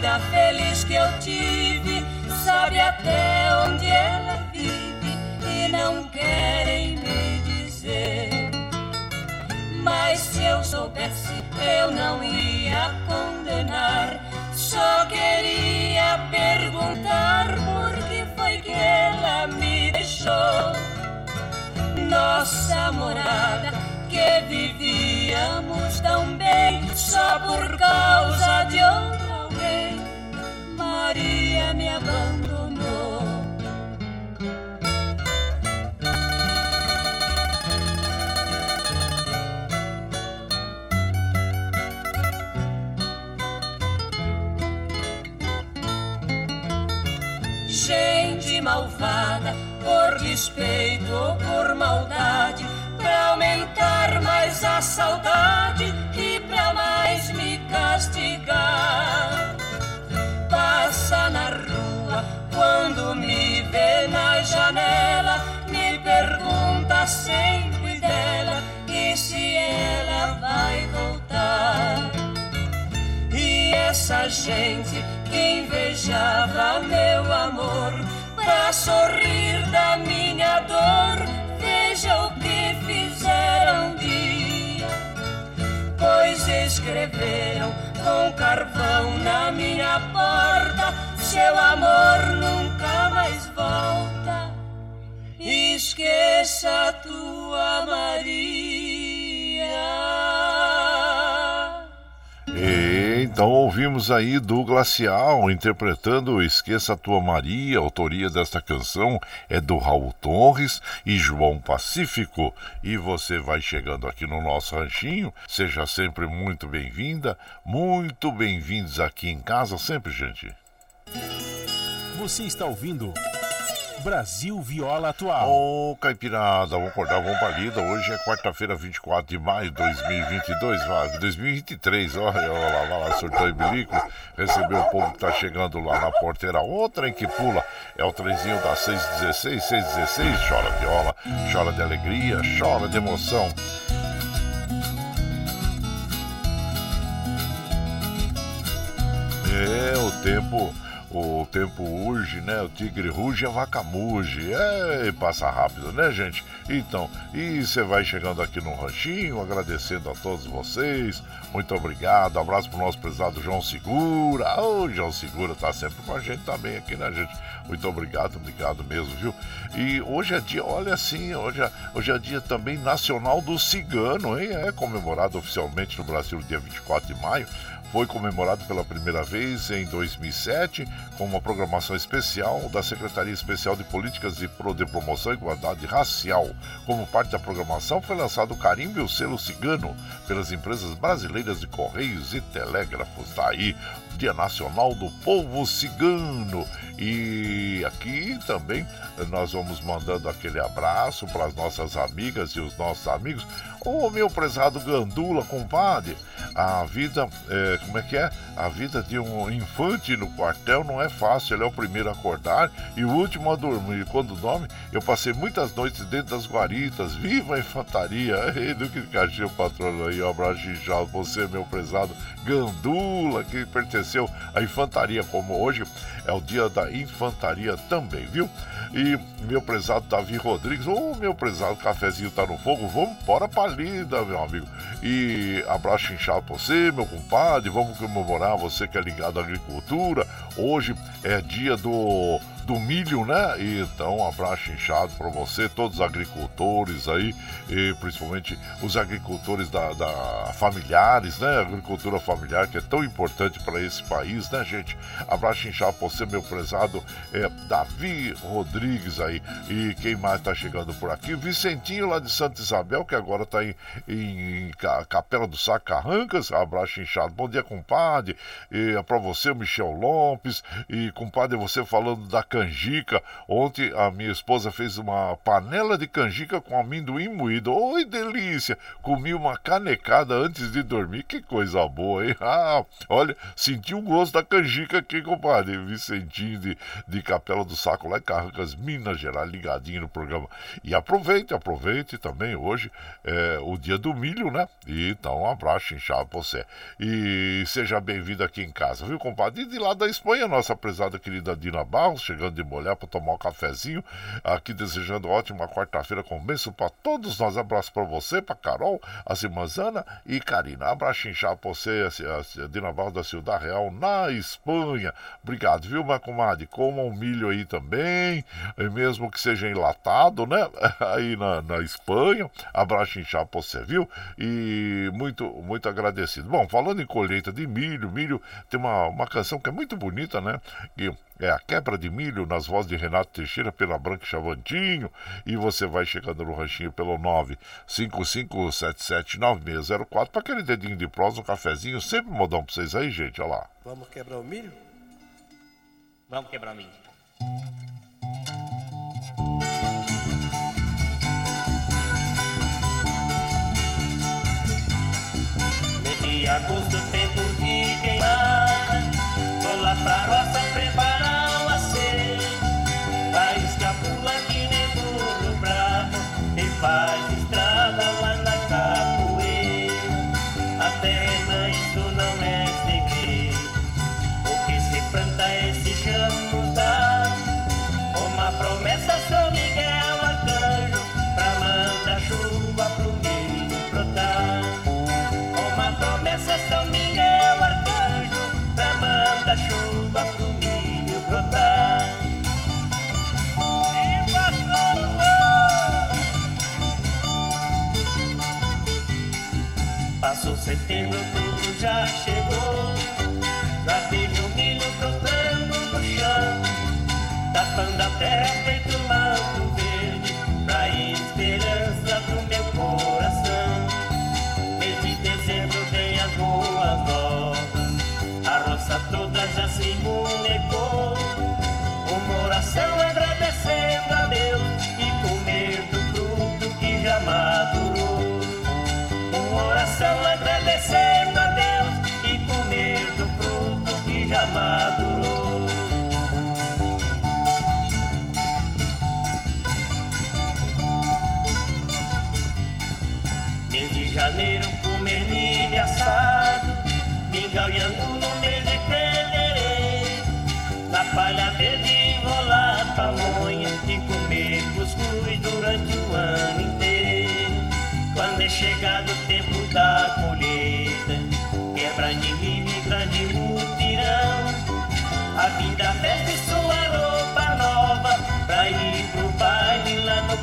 Vida feliz que eu tive, sabe até onde ela vive e não querem me dizer. Mas se eu soubesse, eu não ia condenar só queria perguntar por que foi que ela me deixou. Nossa morada que vivíamos tão bem, só por causa de alguém, Maria me abandonou. gente malvada, por despeito ou por maldade, pra aumentar mais a saudade e pra mais me castigar. Passa na rua quando me vê na janela, me pergunta sempre dela e se ela vai voltar. E essa gente que invejava meu amor pra sorrir da minha dor. Veja o que fizeram um dia, pois escreveram com carvão na minha porta: seu amor nunca mais volta. Esqueça tua Maria. Então ouvimos aí do Glacial interpretando Esqueça a Tua Maria, a autoria desta canção é do Raul Torres e João Pacífico. E você vai chegando aqui no nosso ranchinho, seja sempre muito bem-vinda, muito bem-vindos aqui em casa sempre, gente. Você está ouvindo Brasil Viola Atual. Ô, oh, Caipirada, vamos acordar, vamos pra lida. Hoje é quarta-feira, 24 de maio de 2022, vai, 2023. Olha, olha lá, vai lá, surtou e bilico. Recebeu o povo que tá chegando lá na porteira. Outra em que pula é o trenzinho da 616, 616. Chora viola, chora de alegria, chora de emoção. É, o tempo o tempo urge, né? O tigre ruge, a vaca muge. É, passa rápido, né, gente? Então, e você vai chegando aqui no ranchinho, agradecendo a todos vocês. Muito obrigado. Abraço pro nosso prezado João Segura. Ô, oh, João Segura tá sempre com a gente também aqui, né, gente? Muito obrigado, obrigado mesmo, viu? E hoje é dia, olha assim, hoje é, hoje é dia também nacional do cigano, hein? É comemorado oficialmente no Brasil dia 24 de maio foi comemorado pela primeira vez em 2007 com uma programação especial da Secretaria Especial de Políticas de, Promoção e Igualdade Racial. Como parte da programação, foi lançado o carimbo e o selo cigano pelas empresas brasileiras de Correios e Telégrafos. Daí, Dia Nacional do Povo Cigano. E aqui também nós vamos mandando aquele abraço para as nossas amigas e os nossos amigos. Ô oh, meu prezado Gandula, compadre, a vida, é, como é que é? A vida de um infante no quartel não é fácil. Ele é o primeiro a acordar e o último a dormir. Quando dorme, eu passei muitas noites dentro das guaritas. Viva a infantaria! Ei, do que cachê o patrono aí, um abraço. Você, meu prezado Gandula, que pertenceu à infantaria, como hoje é o dia da infantaria também, viu? E meu prezado Davi Rodrigues, ô oh, meu prezado cafezinho tá no fogo, vamos embora pra lida, meu amigo. E abraço inchado pra você, meu compadre, vamos comemorar você que é ligado à agricultura. Hoje é dia do do milho, né? Então, um abraço inchado para você, todos os agricultores aí, principalmente os agricultores da, da familiares, né? Agricultura familiar que é tão importante para esse país, né, gente? Abraço inchado para você, meu prezado é, Davi Rodrigues aí. E quem mais está chegando por aqui? Vicentinho lá de Santa Isabel, que agora está em, em, em, Capela do Sacarrancas. Abraço inchado. Bom dia, compadre. E é para você, Michel Lopes. E, compadre, você falando da canjica. Ontem a minha esposa fez uma panela de canjica com amendoim moído. Oi, delícia! Comi uma canecada antes de dormir. Que coisa boa, hein? Ah, olha, senti o gosto da canjica aqui, compadre. Vicentinho de, de Capela do Saco, lá em Carrancas, Minas Gerais, ligadinho no programa. E aproveite, aproveite também hoje é, o dia do milho, né? E, então, um abraço inchado pra você. E seja bem-vindo aqui em casa, viu, compadre? E de lá da Espanha, nossa prezada querida Dina Barros, chegando chegando de molhar para tomar um cafezinho. Aqui desejando ótima quarta-feira com bênção para todos nós. Abraço para você, para Carol, a Simazana e Karina. Abraço inchado para você, a Dina Val da Ciudad Real, na Espanha. Obrigado, viu, minha comadre? Coma um milho aí também, mesmo que seja enlatado, né? Aí na, na Espanha. Abraço inchado para você, viu? E muito, muito agradecido. Bom, falando em colheita de milho, milho tem uma, uma canção que é muito bonita, né? Que é a quebra de milho nas vozes de Renato Teixeira pela Branca Chavantinho. E você vai chegando no ranchinho pelo 955779604 para aquele dedinho de prosa, um cafezinho. Sempre modão para vocês aí, gente. Olha lá. Vamos quebrar o milho? Vamos quebrar o milho. Mês de agosto, tempo de queimar. Vou lá pra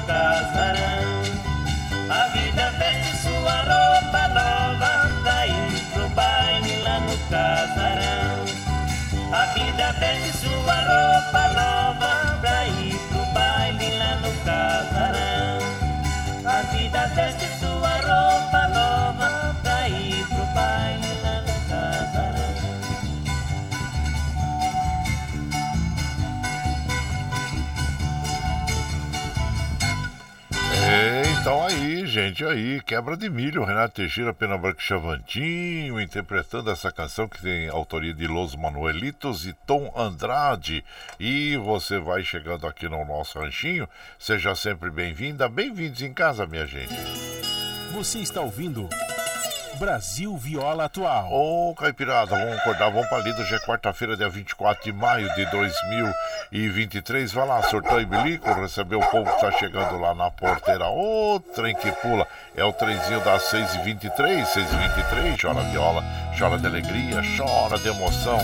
Santas gente, aí, quebra de milho, Renato Teixeira, Pena Branca Chavantinho, interpretando essa canção que tem autoria de Los Manuelitos e Tom Andrade. E você vai chegando aqui no nosso ranchinho, seja sempre bem-vinda, bem-vindos em casa, minha gente. Você está ouvindo Brasil Viola Atual. Ô, Caipirada, vamos acordar, vamos pra lida. Hoje é quarta-feira, dia 24 de maio de 2023. Vai lá, sorteio e bilico, recebeu o povo que tá chegando lá na porteira. Ô, trem que pula. É o trenzinho das 6h23, 6h23. Chora viola, chora de alegria, chora de emoção.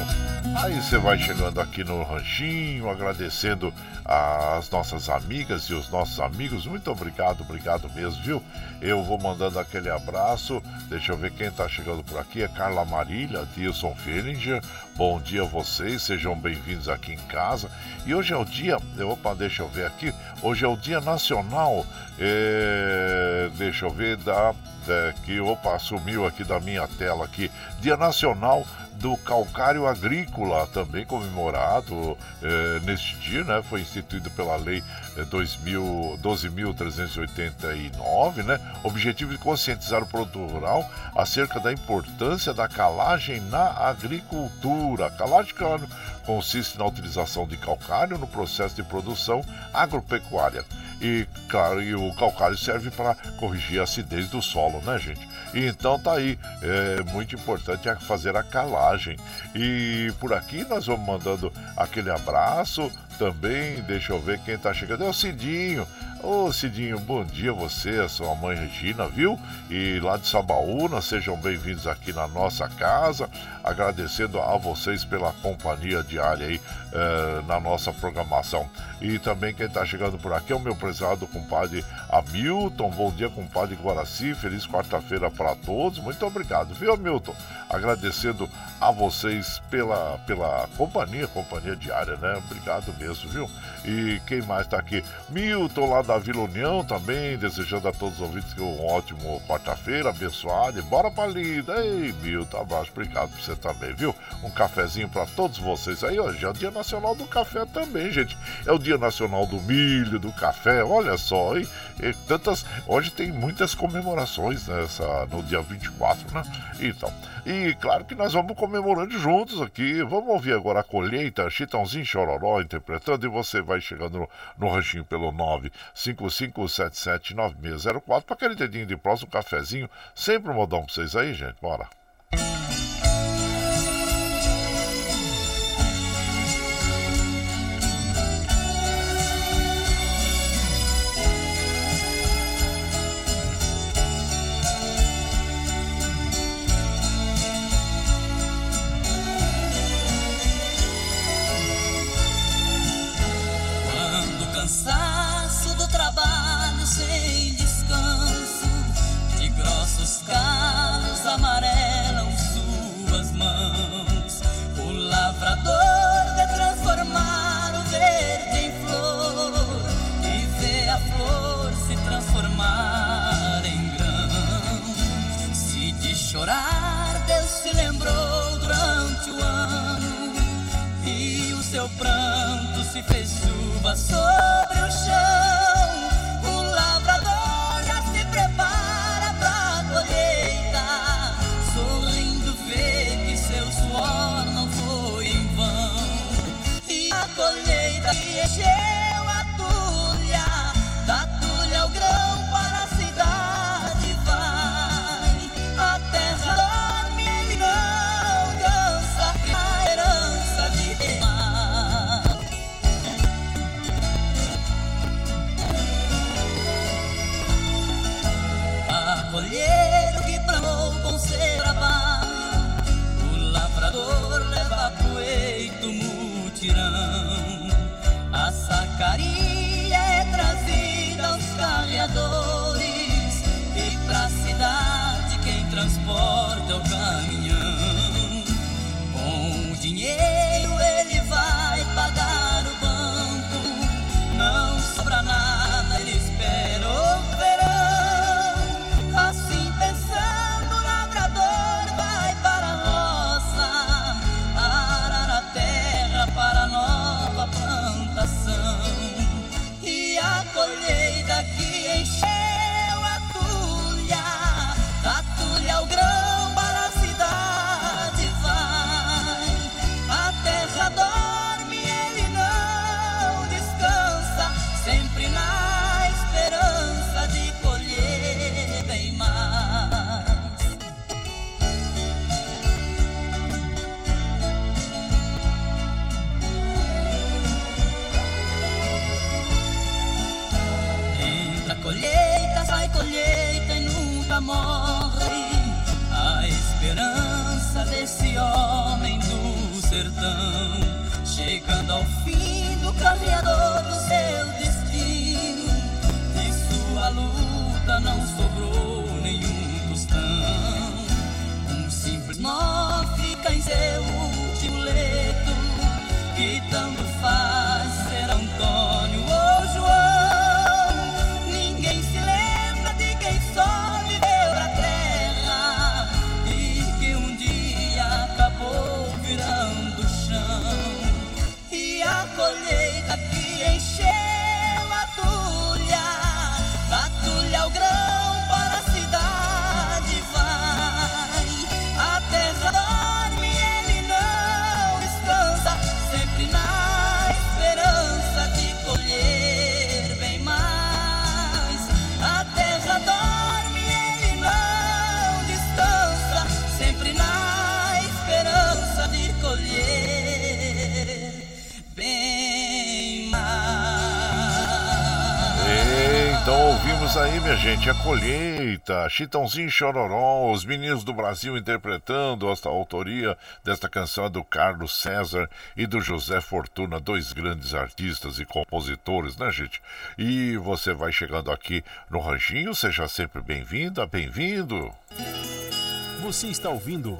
Aí você vai chegando aqui no ranchinho, agradecendo as nossas amigas e os nossos amigos. Muito obrigado, obrigado mesmo, viu? Eu vou mandando aquele abraço. Deixa eu ver quem está chegando por aqui. É Carla Marília, Dilson Fellinger. Bom dia a vocês, sejam bem-vindos aqui em casa. E hoje é o dia. Opa, deixa eu ver aqui. Hoje é o Dia Nacional. É, deixa eu ver da. É, que opa, sumiu aqui da minha tela aqui. Dia Nacional do calcário agrícola, também comemorado eh, neste dia, né? Foi instituído pela Lei eh, 12.389, né? Objetivo de conscientizar o produtor rural acerca da importância da calagem na agricultura. Calagem, claro, consiste na utilização de calcário no processo de produção agropecuária. E, claro, e o calcário serve para corrigir a acidez do solo, né, gente? E então tá aí, é muito importante fazer a calagem. E por aqui nós vamos mandando aquele abraço também. Deixa eu ver quem tá chegando. É o Cidinho. Ô Cidinho, bom dia a você, a sua mãe Regina, viu? E lá de Sabaúna, sejam bem-vindos aqui na nossa casa. Agradecendo a vocês pela companhia diária aí eh, na nossa programação. E também quem está chegando por aqui é o meu prezado compadre Hamilton. Bom dia, compadre Guaraci. Feliz quarta-feira para todos. Muito obrigado, viu, Hamilton? Agradecendo a vocês pela, pela companhia, companhia diária, né? Obrigado mesmo, viu? E quem mais está aqui? Milton lá da Vila União também, desejando a todos os ouvintes um ótimo quarta-feira, abençoado. E bora pra lida. Ei, Milton, abraço, obrigado pra você também, viu? Um cafezinho para todos vocês aí. Hoje é o Dia Nacional do Café também, gente. É o Dia Nacional do Milho, do Café, olha só, hein? E tantas, hoje tem muitas comemorações nessa, no dia 24, né? Então, e claro que nós vamos comemorando juntos aqui. Vamos ouvir agora a colheita, Chitãozinho Chororó interpretando, e você vai chegando no, no ranchinho pelo 955779604 para aquele dedinho de próximo, um cafezinho. Sempre um modão pra vocês aí, gente. Bora. Colheita, Chitãozinho Chororó, os meninos do Brasil interpretando esta autoria desta canção é do Carlos César e do José Fortuna, dois grandes artistas e compositores, né, gente? E você vai chegando aqui no Ranchinho, seja sempre bem-vinda, bem-vindo. Você está ouvindo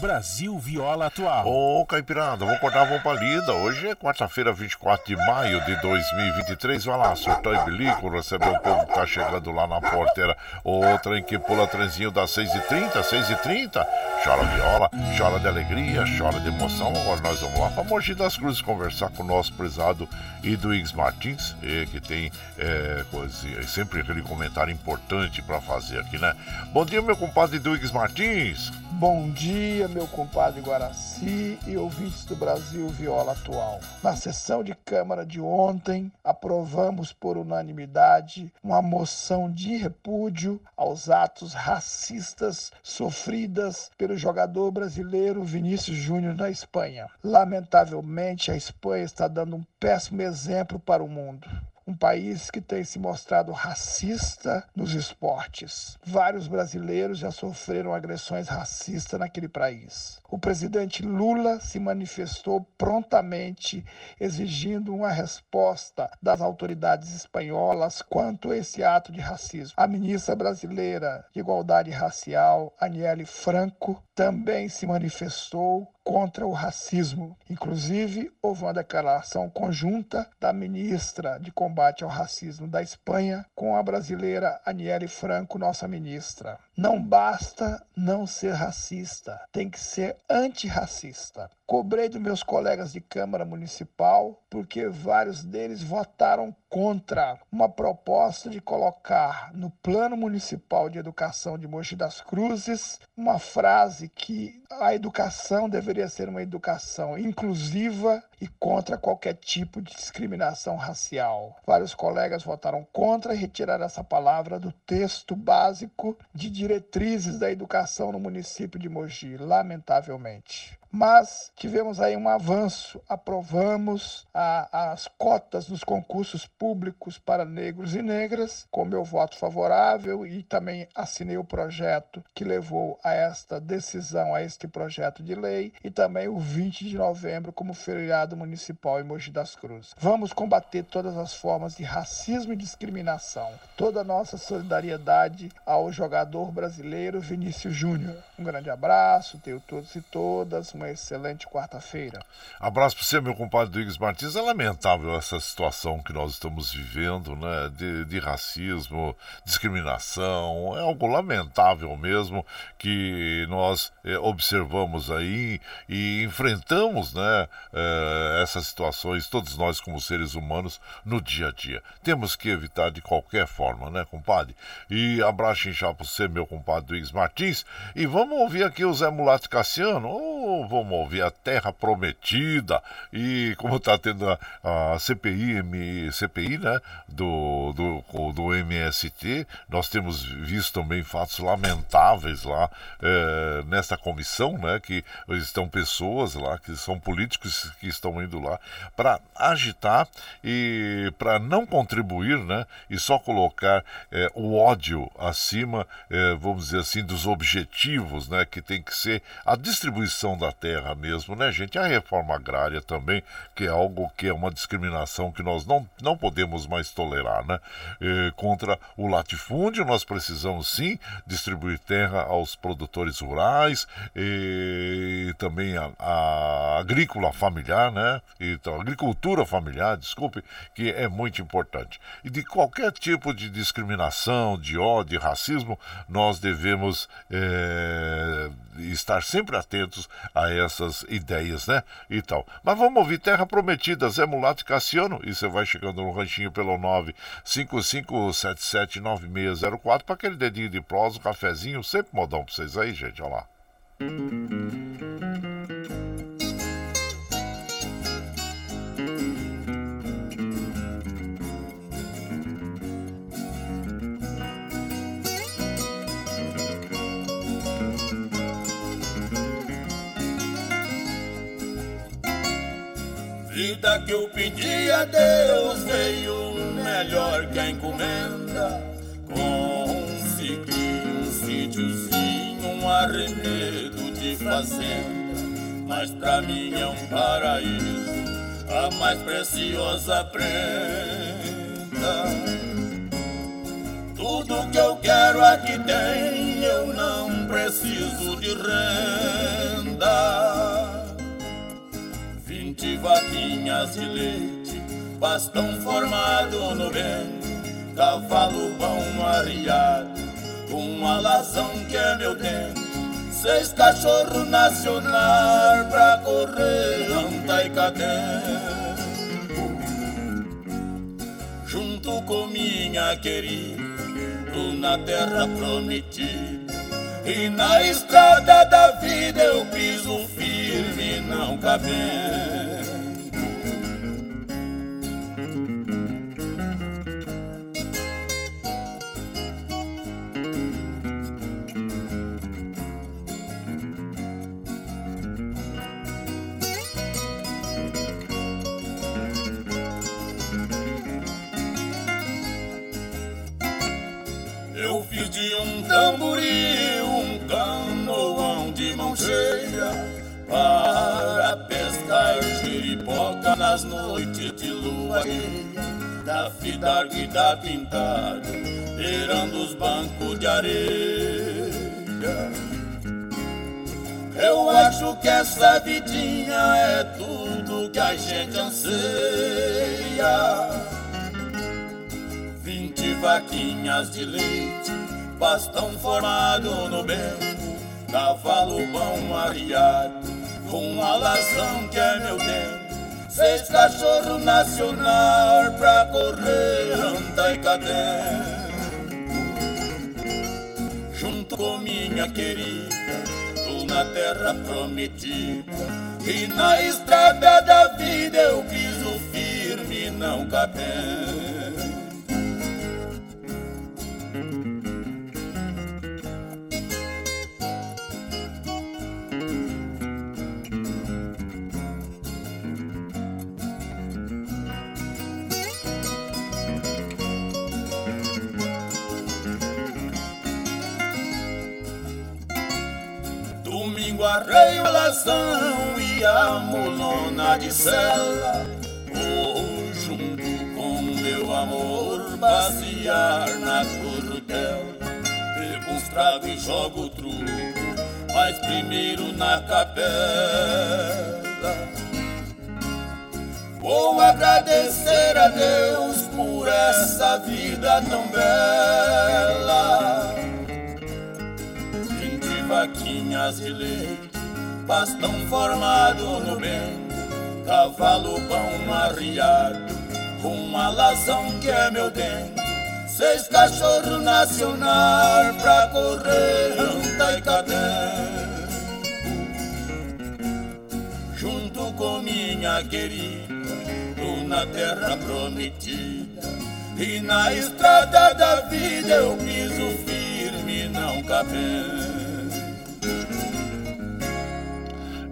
Brasil Viola Atual. Ô, Caipirada, vou cortar a vão palida. Hoje é quarta-feira, 24 de maio de 2023. Vai lá, surtou e bilico, recebeu o povo que tá chegando lá na porteira. O trem que pula trenzinho das 6h30, 6h30. Chora viola, chora de alegria, chora de emoção. Agora nós vamos lá pra Mogi das Cruzes conversar com o nosso prezado Iduígues Martins, que tem eh, coisa- sempre aquele comentário importante pra fazer aqui, né? Bom dia, meu compadre Iduígues Martins. Bom dia, meu compadre Guaraci e ouvintes do Brasil Viola Atual. Na sessão de Câmara de ontem, aprovamos por unanimidade uma moção de repúdio aos atos racistas sofridas pelo jogador brasileiro Vinícius Júnior na Espanha. Lamentavelmente, a Espanha está dando um péssimo exemplo para o mundo um país que tem se mostrado racista nos esportes. Vários brasileiros já sofreram agressões racistas naquele país. O presidente Lula se manifestou prontamente exigindo uma resposta das autoridades espanholas quanto a esse ato de racismo. A ministra brasileira de Igualdade Racial, Aniele Franco, também se manifestou contra o racismo. Inclusive, houve uma declaração conjunta da ministra de combate ao racismo da Espanha com a brasileira Aniele Franco, nossa ministra. Não basta não ser racista, tem que ser antirracista. Cobrei dos meus colegas de Câmara Municipal porque vários deles votaram contra uma proposta de colocar no Plano Municipal de Educação de Mogi das Cruzes uma frase que a educação deveria ser uma educação inclusiva e contra qualquer tipo de discriminação racial. Vários colegas votaram contra retiraram essa palavra do texto básico de diretrizes da educação no município de Mogi, lamentavelmente. Mas tivemos aí um avanço, aprovamos a- as cotas nos concursos públicos para negros e negras, com meu voto favorável, e também assinei o projeto que levou a esta decisão, a este projeto de lei, e também o 20 de novembro como feriado municipal em Mogi das Cruzes. Vamos combater todas as formas de racismo e discriminação. Toda a nossa solidariedade ao jogador brasileiro Vinícius Júnior. Um grande abraço, tenho todos e todas, uma excelente quarta-feira. Abraço para você, meu compadre Duígues Martins. É lamentável essa situação que nós estamos vivendo, né? De, de racismo, discriminação. É algo lamentável mesmo que nós eh, observamos aí e enfrentamos, né? eh, essas situações, todos nós como seres humanos, no dia a dia. Temos que evitar de qualquer forma, né, compadre? E abraço inchado para você, meu compadre Duígues Martins. E vamos ouvir aqui o Zé Mulato Cassiano. Vamos ouvir a Terra Prometida. E como está tendo a, a CPI, M- CPI, né? Do, do, do MST, nós temos visto também fatos lamentáveis lá, eh, nesta comissão, né, que estão pessoas lá, que são políticos que estão indo lá para agitar e para não contribuir, né, e só colocar é, o ódio acima, é, vamos dizer assim, dos objetivos, né, que tem que ser a distribuição da terra mesmo, né, gente? A reforma agrária também, que é algo que é uma discriminação que nós não, não podemos mais tolerar, né? É, contra o latifúndio, nós precisamos sim distribuir terra aos produtores rurais e também a, a agrícola familiar, né? Então, agricultura familiar, desculpe, que é muito importante. E de qualquer tipo de discriminação, de ódio, de racismo, nós devemos é, estar sempre atentos a essas ideias, né? E tal. Mas vamos ouvir Terra Prometida, Zé Mulato e Cassiano, e você vai chegando no ranchinho pelo 955779604 para aquele dedinho de prosa, um cafezinho, sempre modão para vocês aí, gente, olha lá. Vida que eu pedi a Deus veio melhor que a encomenda. Consegui um sítiozinho, um arremedo de fazenda, mas pra mim é um paraíso, a mais preciosa prenda. Tudo que eu quero aqui tem, eu não preciso de renda vinte vaquinhas de leite, bastão formado no bem, cavalo bom arriado, um alazão que é meu dente, seis cachorro nacional pra correr anta e cadento. Junto com minha querida, na terra prometida, e na estrada da vida eu piso firme, não cabendo. de um tamboril, cheia para pescar giripoca nas noites de lua cheia, da fidarga e da pintada, beirando os bancos de areia. Eu acho que essa vidinha é tudo que a gente anseia. Vinte vaquinhas de leite bastão formado no bembo, cavalo bom arriado, com alazão que é meu tempo, seis cachorro nacional pra correr anda e cadê. Junto com minha querida, tô na terra prometida, e na estrada da vida eu piso firme, não cabendo. Arreio, a lação e a mulona de cela. Vou junto com meu amor passear na cordel. Bebo uns e jogo truco, mas primeiro na capela. Vou agradecer a Deus por essa vida tão bela vaquinhas de leite, bastão formado no bem, cavalo pão arriado, um alazão que é meu dente, seis cachorro nacional pra correr anta e cadê. Junto com minha querida, na terra prometida, e na estrada da vida eu piso firme, não cabendo.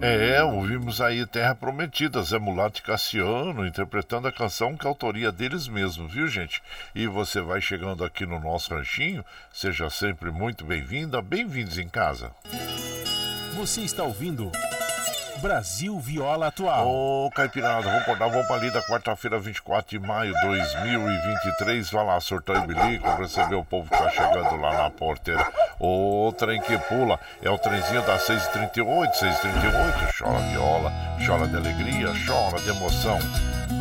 É, ouvimos aí Terra Prometida, Zé Mulato e Cassiano, interpretando a canção que é a autoria deles mesmos, viu gente? E você vai chegando aqui no nosso ranchinho, seja sempre muito bem-vinda, bem-vindos em casa. Você está ouvindo Brasil Viola Atual. Ô, Caipirada, vamos acordar, vamos ali da quarta-feira, 24 de maio de 2023. Vai lá, surtar e bilico, receber o povo que tá chegando lá na porteira. O trem que pula é o trenzinho das 6h38, 6h38. Chora viola, chora de alegria, chora de emoção.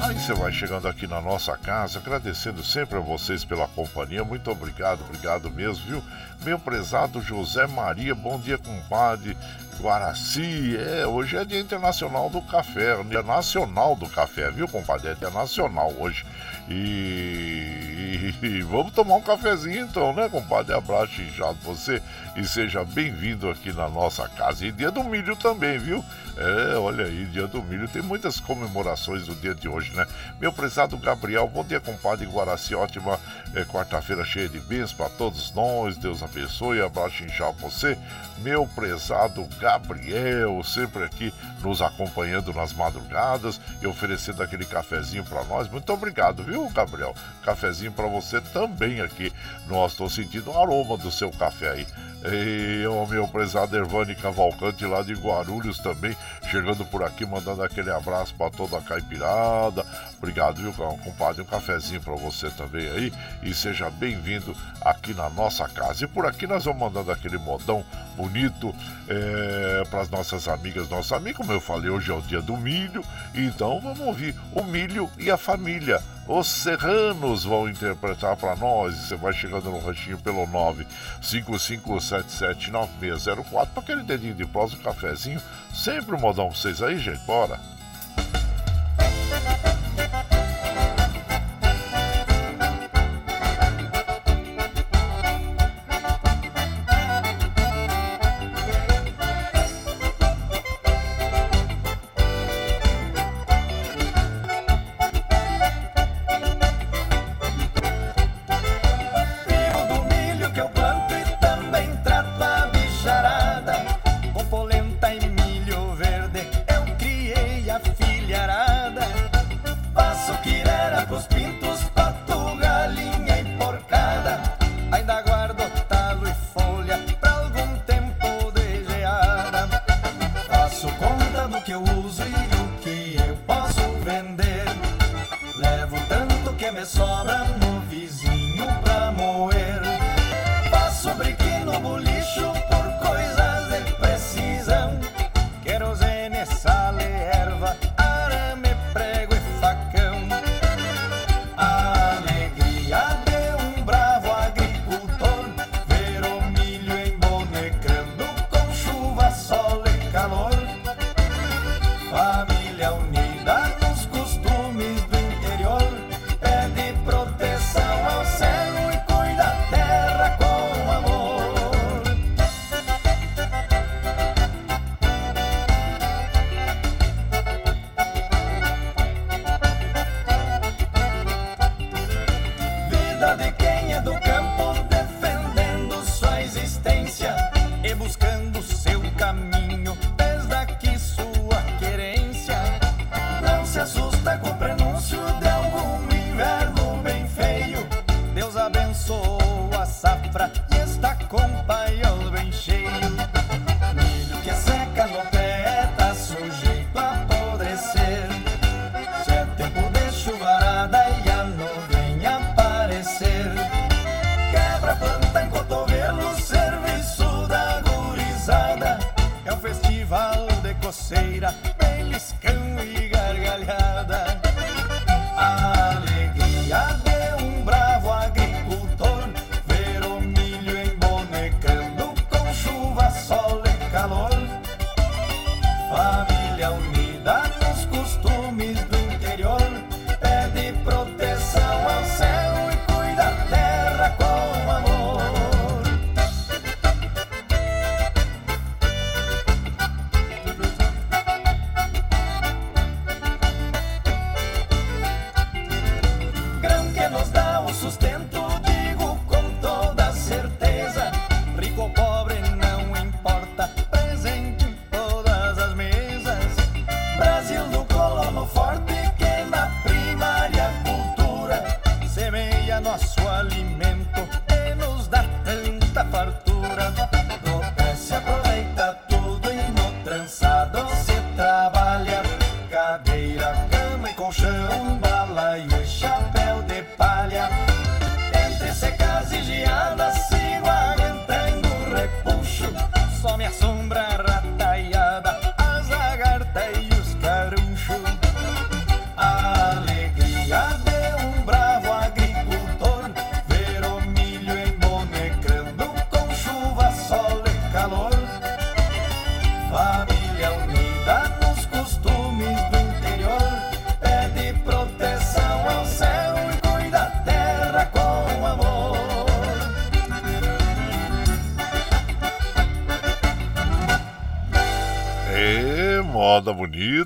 Aí você vai chegando aqui na nossa casa, agradecendo sempre a vocês pela companhia. Muito obrigado, obrigado mesmo, viu? Meu prezado José Maria, bom dia, compadre. Guaraci, é, hoje é Dia Internacional do Café, Dia Nacional do Café, viu, compadre? É Dia Nacional hoje. E, e, vamos tomar um cafezinho então, né, compadre? Abraço inchado você e seja bem-vindo aqui na nossa casa. E dia do milho também, viu? É, olha aí, dia do milho. Tem muitas comemorações do dia de hoje, né? Meu prezado Gabriel, bom dia, compadre Guaraci. Ótima é, quarta-feira cheia de bênçãos para todos nós. Deus abençoe. Abraço inchado você. Meu prezado Gabriel, sempre aqui nos acompanhando nas madrugadas e oferecendo aquele cafezinho para nós. Muito obrigado, viu, Gabriel? Cafezinho para você também aqui. Nós estou sentindo o aroma do seu café aí. E o meu prezado Ervani Cavalcante lá de Guarulhos também, chegando por aqui, mandando aquele abraço para toda a caipirada. Obrigado, viu, compadre? Um cafezinho para você também aí. E seja bem-vindo aqui na nossa casa. E por aqui nós vamos mandando aquele modão bonito é, para as nossas amigas, nossos amigos. Como eu falei, hoje é o dia do milho. Então vamos ouvir o milho e a família. Os serranos vão interpretar para nós. Você vai chegando no ranchinho pelo 955779604 para aquele dedinho de prosa, um cafezinho. Sempre um modão pra vocês aí, gente. Bora!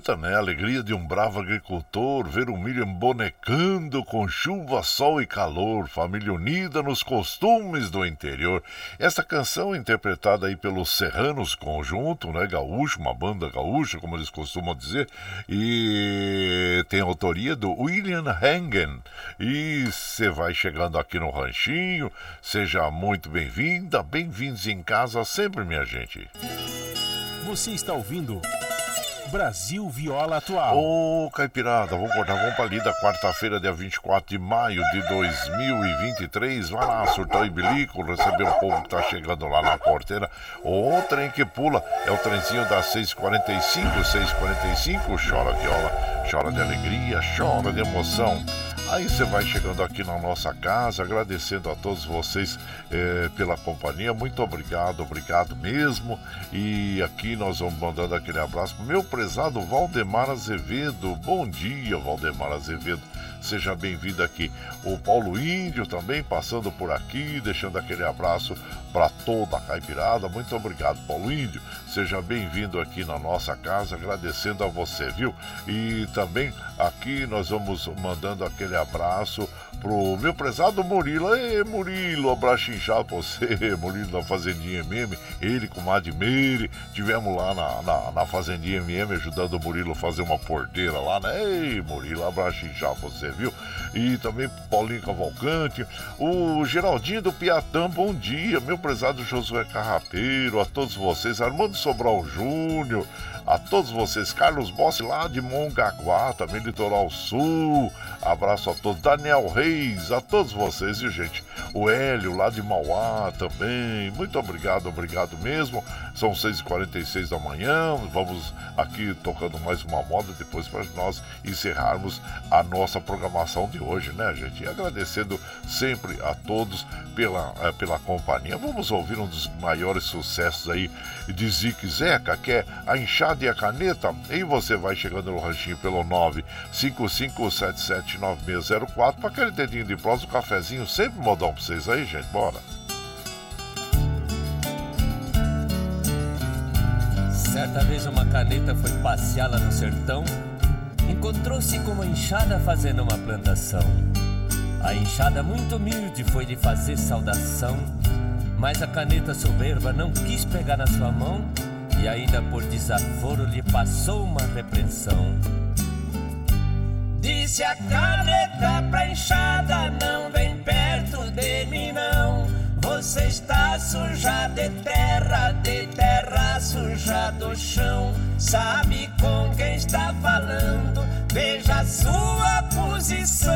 Bonita, né? Alegria de um bravo agricultor, ver o milho embonecando com chuva, sol e calor, família unida nos costumes do interior. Essa canção interpretada aí pelos Serranos Conjunto, né? Gaúcho, uma banda gaúcha, como eles costumam dizer, e tem autoria do William Hangen. E você vai chegando aqui no Ranchinho, seja muito bem-vinda, bem-vindos em casa sempre, minha gente. Você está ouvindo Brasil Viola Atual. Ô, Caipirada, vamos cortar, vamos pra lida, quarta-feira, dia 24 de maio de 2023. Vai lá, surtou e bilico, receber o povo que tá chegando lá na porteira. O trem que pula é o trenzinho das 6h45, 6h45. Chora viola, chora de alegria, chora de emoção. Aí você vai chegando aqui na nossa casa, agradecendo a todos vocês eh, pela companhia. Muito obrigado, obrigado mesmo. E aqui nós vamos mandando aquele abraço meu prezado Valdemar Azevedo. Bom dia, Valdemar Azevedo. Seja bem-vindo aqui. O Paulo Índio também passando por aqui, deixando aquele abraço para toda a caipirada. Muito obrigado, Paulo Índio. Seja bem-vindo aqui na nossa casa, agradecendo a você, viu? E também aqui nós vamos mandando aquele abraço pro meu prezado Murilo. Ei, Murilo, abraço inchado pra você, Murilo da Fazendinha MM. Ele com o Madmeire. Tivemos lá na, na, na Fazendinha MM ajudando o Murilo a fazer uma porteira lá, né? Ei, Murilo, abraço inchado pra você, viu? E também Paulinho Cavalcante, o Geraldinho do Piatã, bom dia, meu prezado Josué Carrapeiro, a todos vocês, Armando Sobral Júnior, a todos vocês, Carlos Bossi lá de Mongaguá, também Litoral Sul, abraço a todos, Daniel Reis, a todos vocês, viu gente? O Hélio lá de Mauá também, muito obrigado, obrigado mesmo. São 6h46 da manhã, vamos aqui tocando mais uma moda depois para nós encerrarmos a nossa programação de hoje, né, gente? E agradecendo sempre a todos pela, eh, pela companhia. Vamos ouvir um dos maiores sucessos aí de Zique Zeca, que é a enxada e a caneta. E você vai chegando no ranchinho pelo 955779604 para aquele dedinho de prosa, um cafezinho, sempre modão pra vocês aí, gente. Bora! Certa vez uma caneta foi passear lá no sertão, encontrou-se com uma enxada fazendo uma plantação. A enxada muito humilde foi lhe fazer saudação, mas a caneta soberba não quis pegar na sua mão e ainda por desaforo lhe passou uma repreensão. Disse a caneta pra enxada, não vem perto de mim não. Você está suja de terra, de terra suja do chão. Sabe com quem está falando? Veja a sua posição.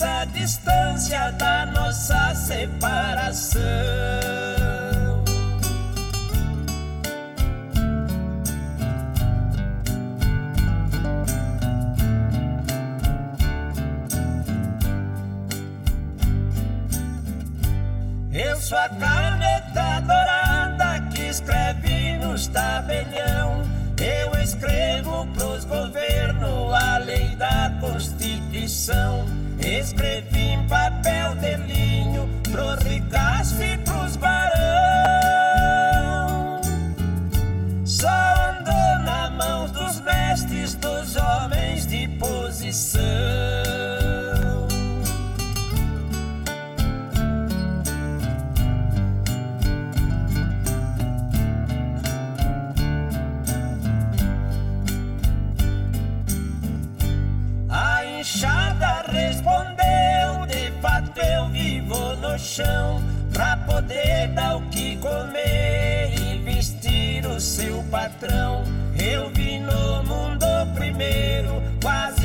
Esqueça a distância da nossa separação. Eu sou a caneta dourada que escreve nos tabelião. Eu escrevo pros governos a lei da Constituição. Escrevi em papel de linho pros ricaços e pros barão. Só andou na mão dos mestres, dos homens de posição. Patrão. Eu vi no mundo primeiro, quase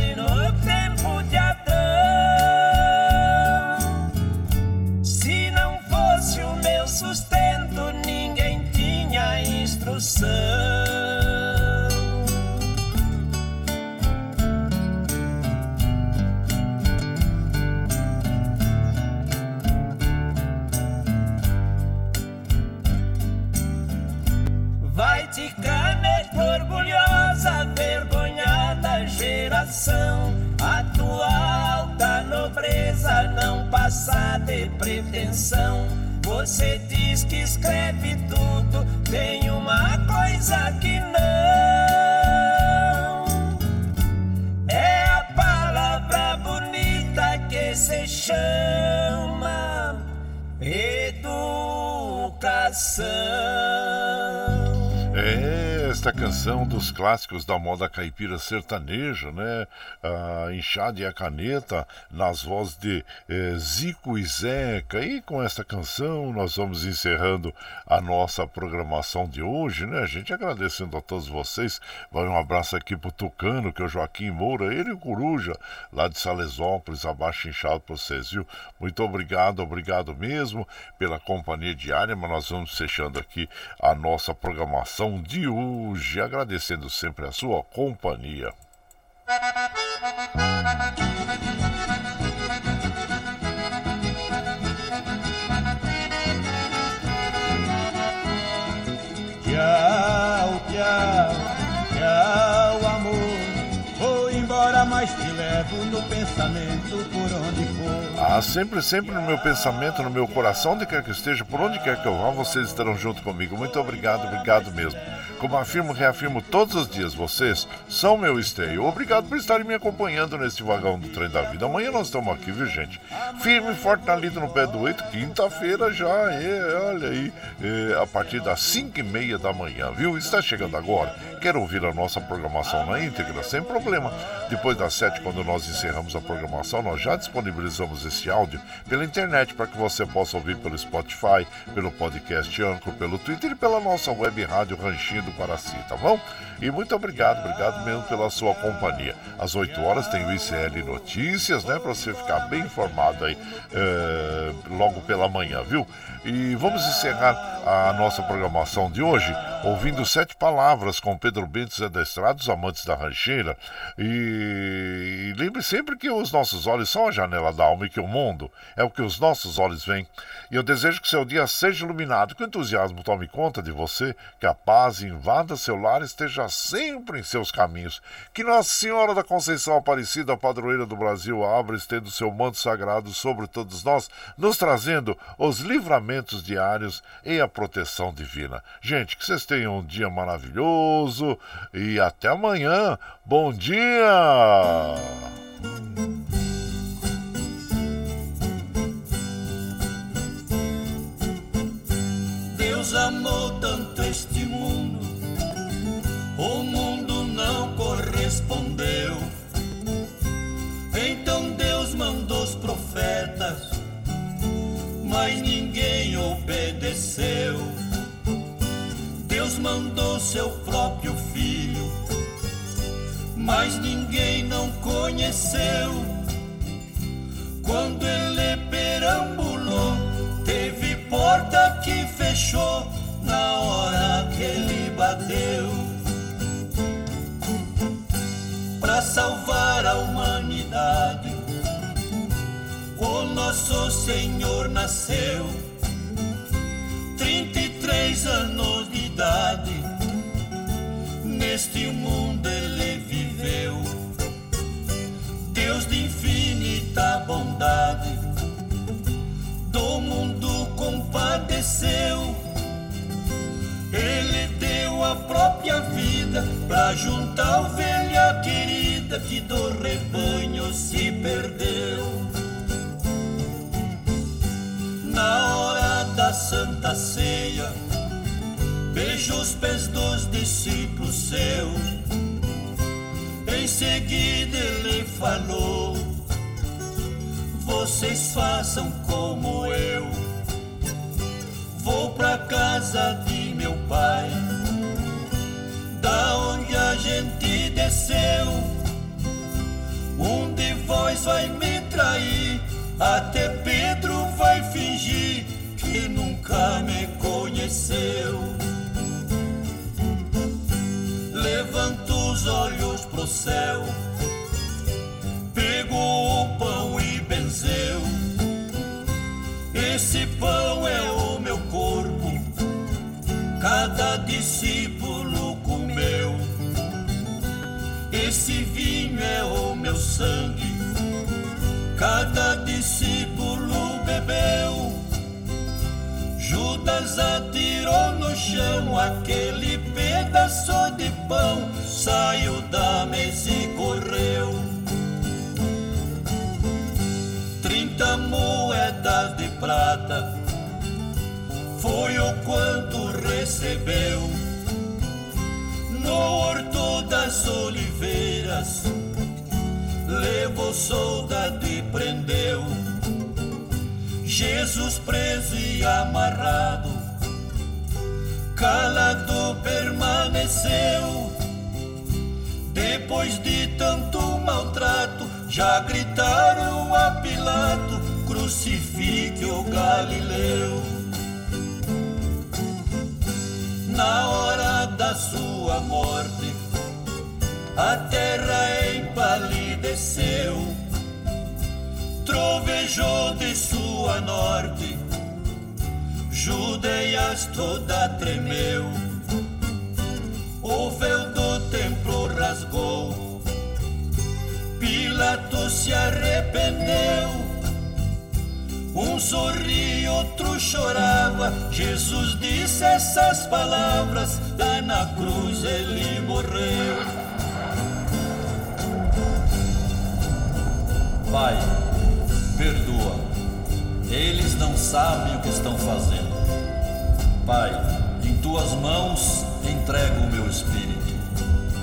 pretensão. Você diz que escreve tudo, tem esta canção dos clássicos da moda caipira sertaneja, né? A e a Caneta, nas vozes de eh, Zico e Zeca. E com esta canção nós vamos encerrando a nossa programação de hoje, né? A gente agradecendo a todos vocês. Vai um abraço aqui pro Tucano, que é o Joaquim Moura, ele e o Coruja, lá de Salesópolis, abaixo inchado pra vocês, viu? Muito obrigado, obrigado mesmo pela companhia diária, mas nós vamos fechando aqui a nossa programação de hoje, agradecendo sempre a sua companhia. Tchau, tchau, tchau, amor. Vou embora, mas te levo no pensamento por onde for. Sempre, sempre no meu pensamento, no meu coração, onde quer que esteja, por onde quer que eu vá, vocês estarão junto comigo. Muito obrigado, obrigado mesmo. Como afirmo, reafirmo todos os dias, vocês são meu esteio. Obrigado por estarem me acompanhando neste vagão do trem da vida. Amanhã nós estamos aqui, viu, gente? Firme e forte na lida no pé do oito, quinta-feira já, é, olha aí, é, a partir das cinco e meia da manhã, viu? Está chegando agora. Quer ouvir a nossa programação na íntegra? Sem problema. Depois das sete, quando nós encerramos a programação, nós já disponibilizamos esse esse áudio pela internet para que você possa ouvir pelo Spotify, pelo podcast Anchor, pelo Twitter e pela nossa web rádio Ranchinho do Paraci, tá bom? E muito obrigado, obrigado mesmo pela sua companhia. Às 8 horas tem o ICL Notícias, né? Para você ficar bem informado aí é, logo pela manhã, viu? E vamos encerrar a nossa programação de hoje ouvindo sete palavras com Pedro Bento Zé da Estrada, os amantes da rancheira. E, e lembre sempre que os nossos olhos são a janela da alma e que o mundo é o que os nossos olhos veem. E eu desejo que seu dia seja iluminado, que o entusiasmo tome conta de você, que a paz invada seu lar e esteja sempre em seus caminhos. Que Nossa Senhora da Conceição Aparecida, padroeira do Brasil, abra estendo seu manto sagrado sobre todos nós, nos trazendo os livramentos diários e a proteção divina. Gente, que vocês tenham um dia maravilhoso e até amanhã. Bom dia! Deus amou tanto este mundo, o mundo não correspondeu. Então Deus mandou os profetas mas ninguém Deus mandou seu próprio filho, mas ninguém não conheceu. Quando ele perambulou, teve porta que fechou na hora que ele bateu. Para salvar a humanidade o nosso Senhor nasceu. 33 anos de idade, neste mundo ele viveu. Deus de infinita bondade, do mundo compadeceu. Ele deu a própria vida pra juntar ovelha querida que do rebanho se perdeu na hora Santa Ceia, beijo os pés dos discípulos seu. Em seguida ele falou: Vocês façam como eu. Vou pra casa de meu pai, da onde a gente desceu. Um de vós vai me trair, até Pedro vai fingir que nunca me conheceu. Levanto os olhos pro céu, pego o pão e benzeu. Esse pão é o meu corpo, cada discípulo chão aquele pedaço de pão, saiu da mesa e correu. Trinta moedas de prata foi o quanto recebeu no horto das oliveiras. Levou soldado e prendeu Jesus preso e amarrado, calado permaneceu. Depois de tanto maltrato, já gritaram a Pilato: crucifique o Galileu. Na hora da sua morte, a terra empalideceu trovejou de sua norte, Judeias toda tremeu, o véu do templo rasgou, Pilatos se arrependeu. Um sorria, outro chorava. Jesus disse essas palavras, lá na cruz ele morreu. Pai, perdoa. Eles não sabem o que estão fazendo. Pai, em tuas mãos entrego o meu espírito.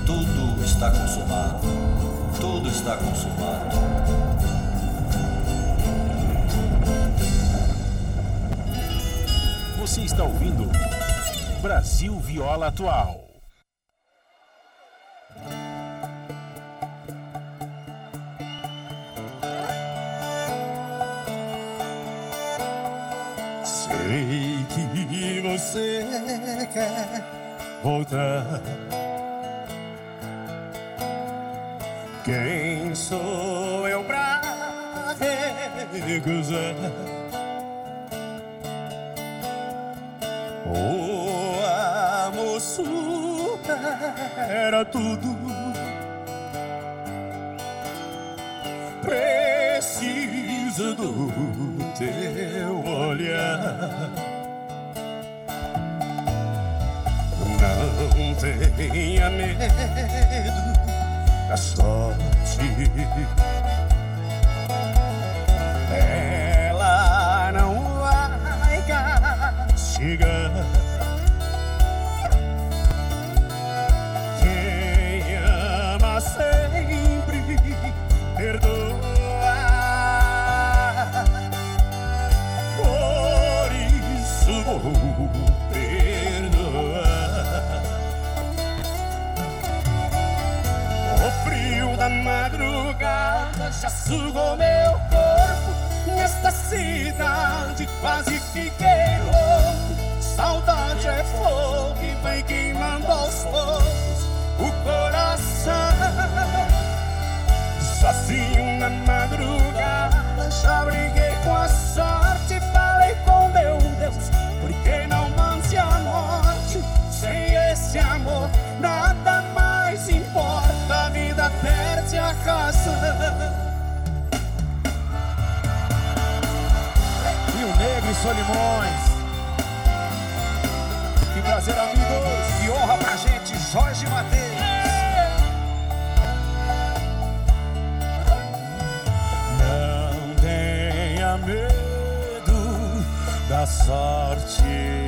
Tudo está consumado. Tudo está consumado. Você está ouvindo Brasil Viola Atual. Quer voltar. Quem sou eu pra recusar? O amor supera tudo. Preciso do teu olhar. Não tenha medo da sorte. Ela não vai castigar. Sugou meu corpo. Nesta cidade quase fiquei louco. Saudade é fogo que vem queimando aos poucos o coração. Sozinho na madrugada, já briguei com a sorte. Falei com meu Deus, porque não mande a morte. Sem esse amor, nada mais importa. A vida perde a razão. Solimões. Que prazer, amigos. Que honra pra gente, Jorge Matheus. Não tenha medo da sorte.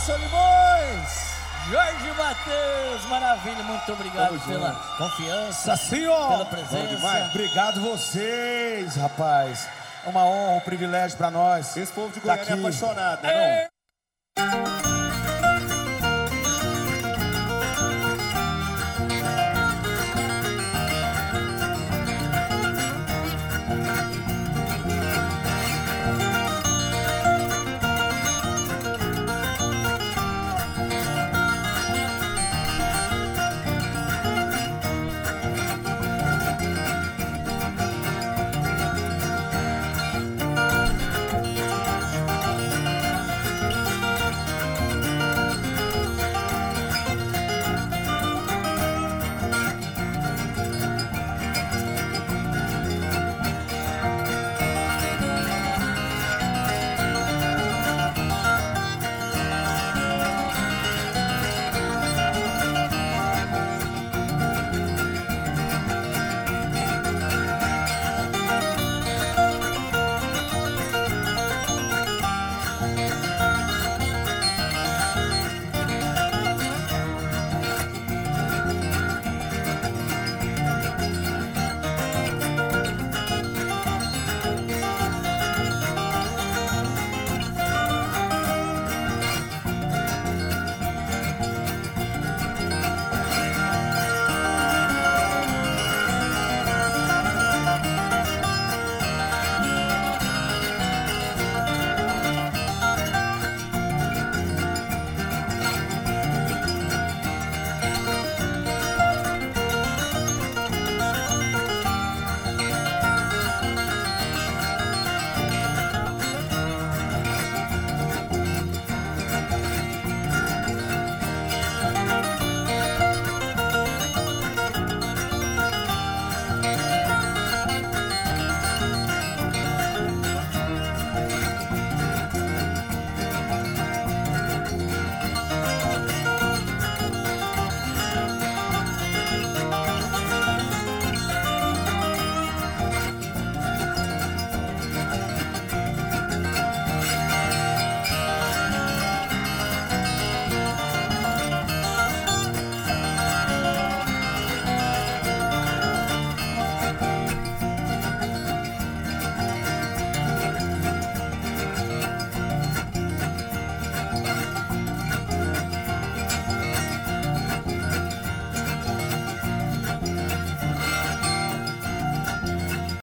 Robson Limões. Jorge Matheus, maravilha, muito obrigado Vamos pela confiança, Senhor. pela presença. Obrigado vocês, rapaz. É uma honra, um privilégio para nós. Esse povo de tá Goiânia tá é apaixonado. Né, é. Não?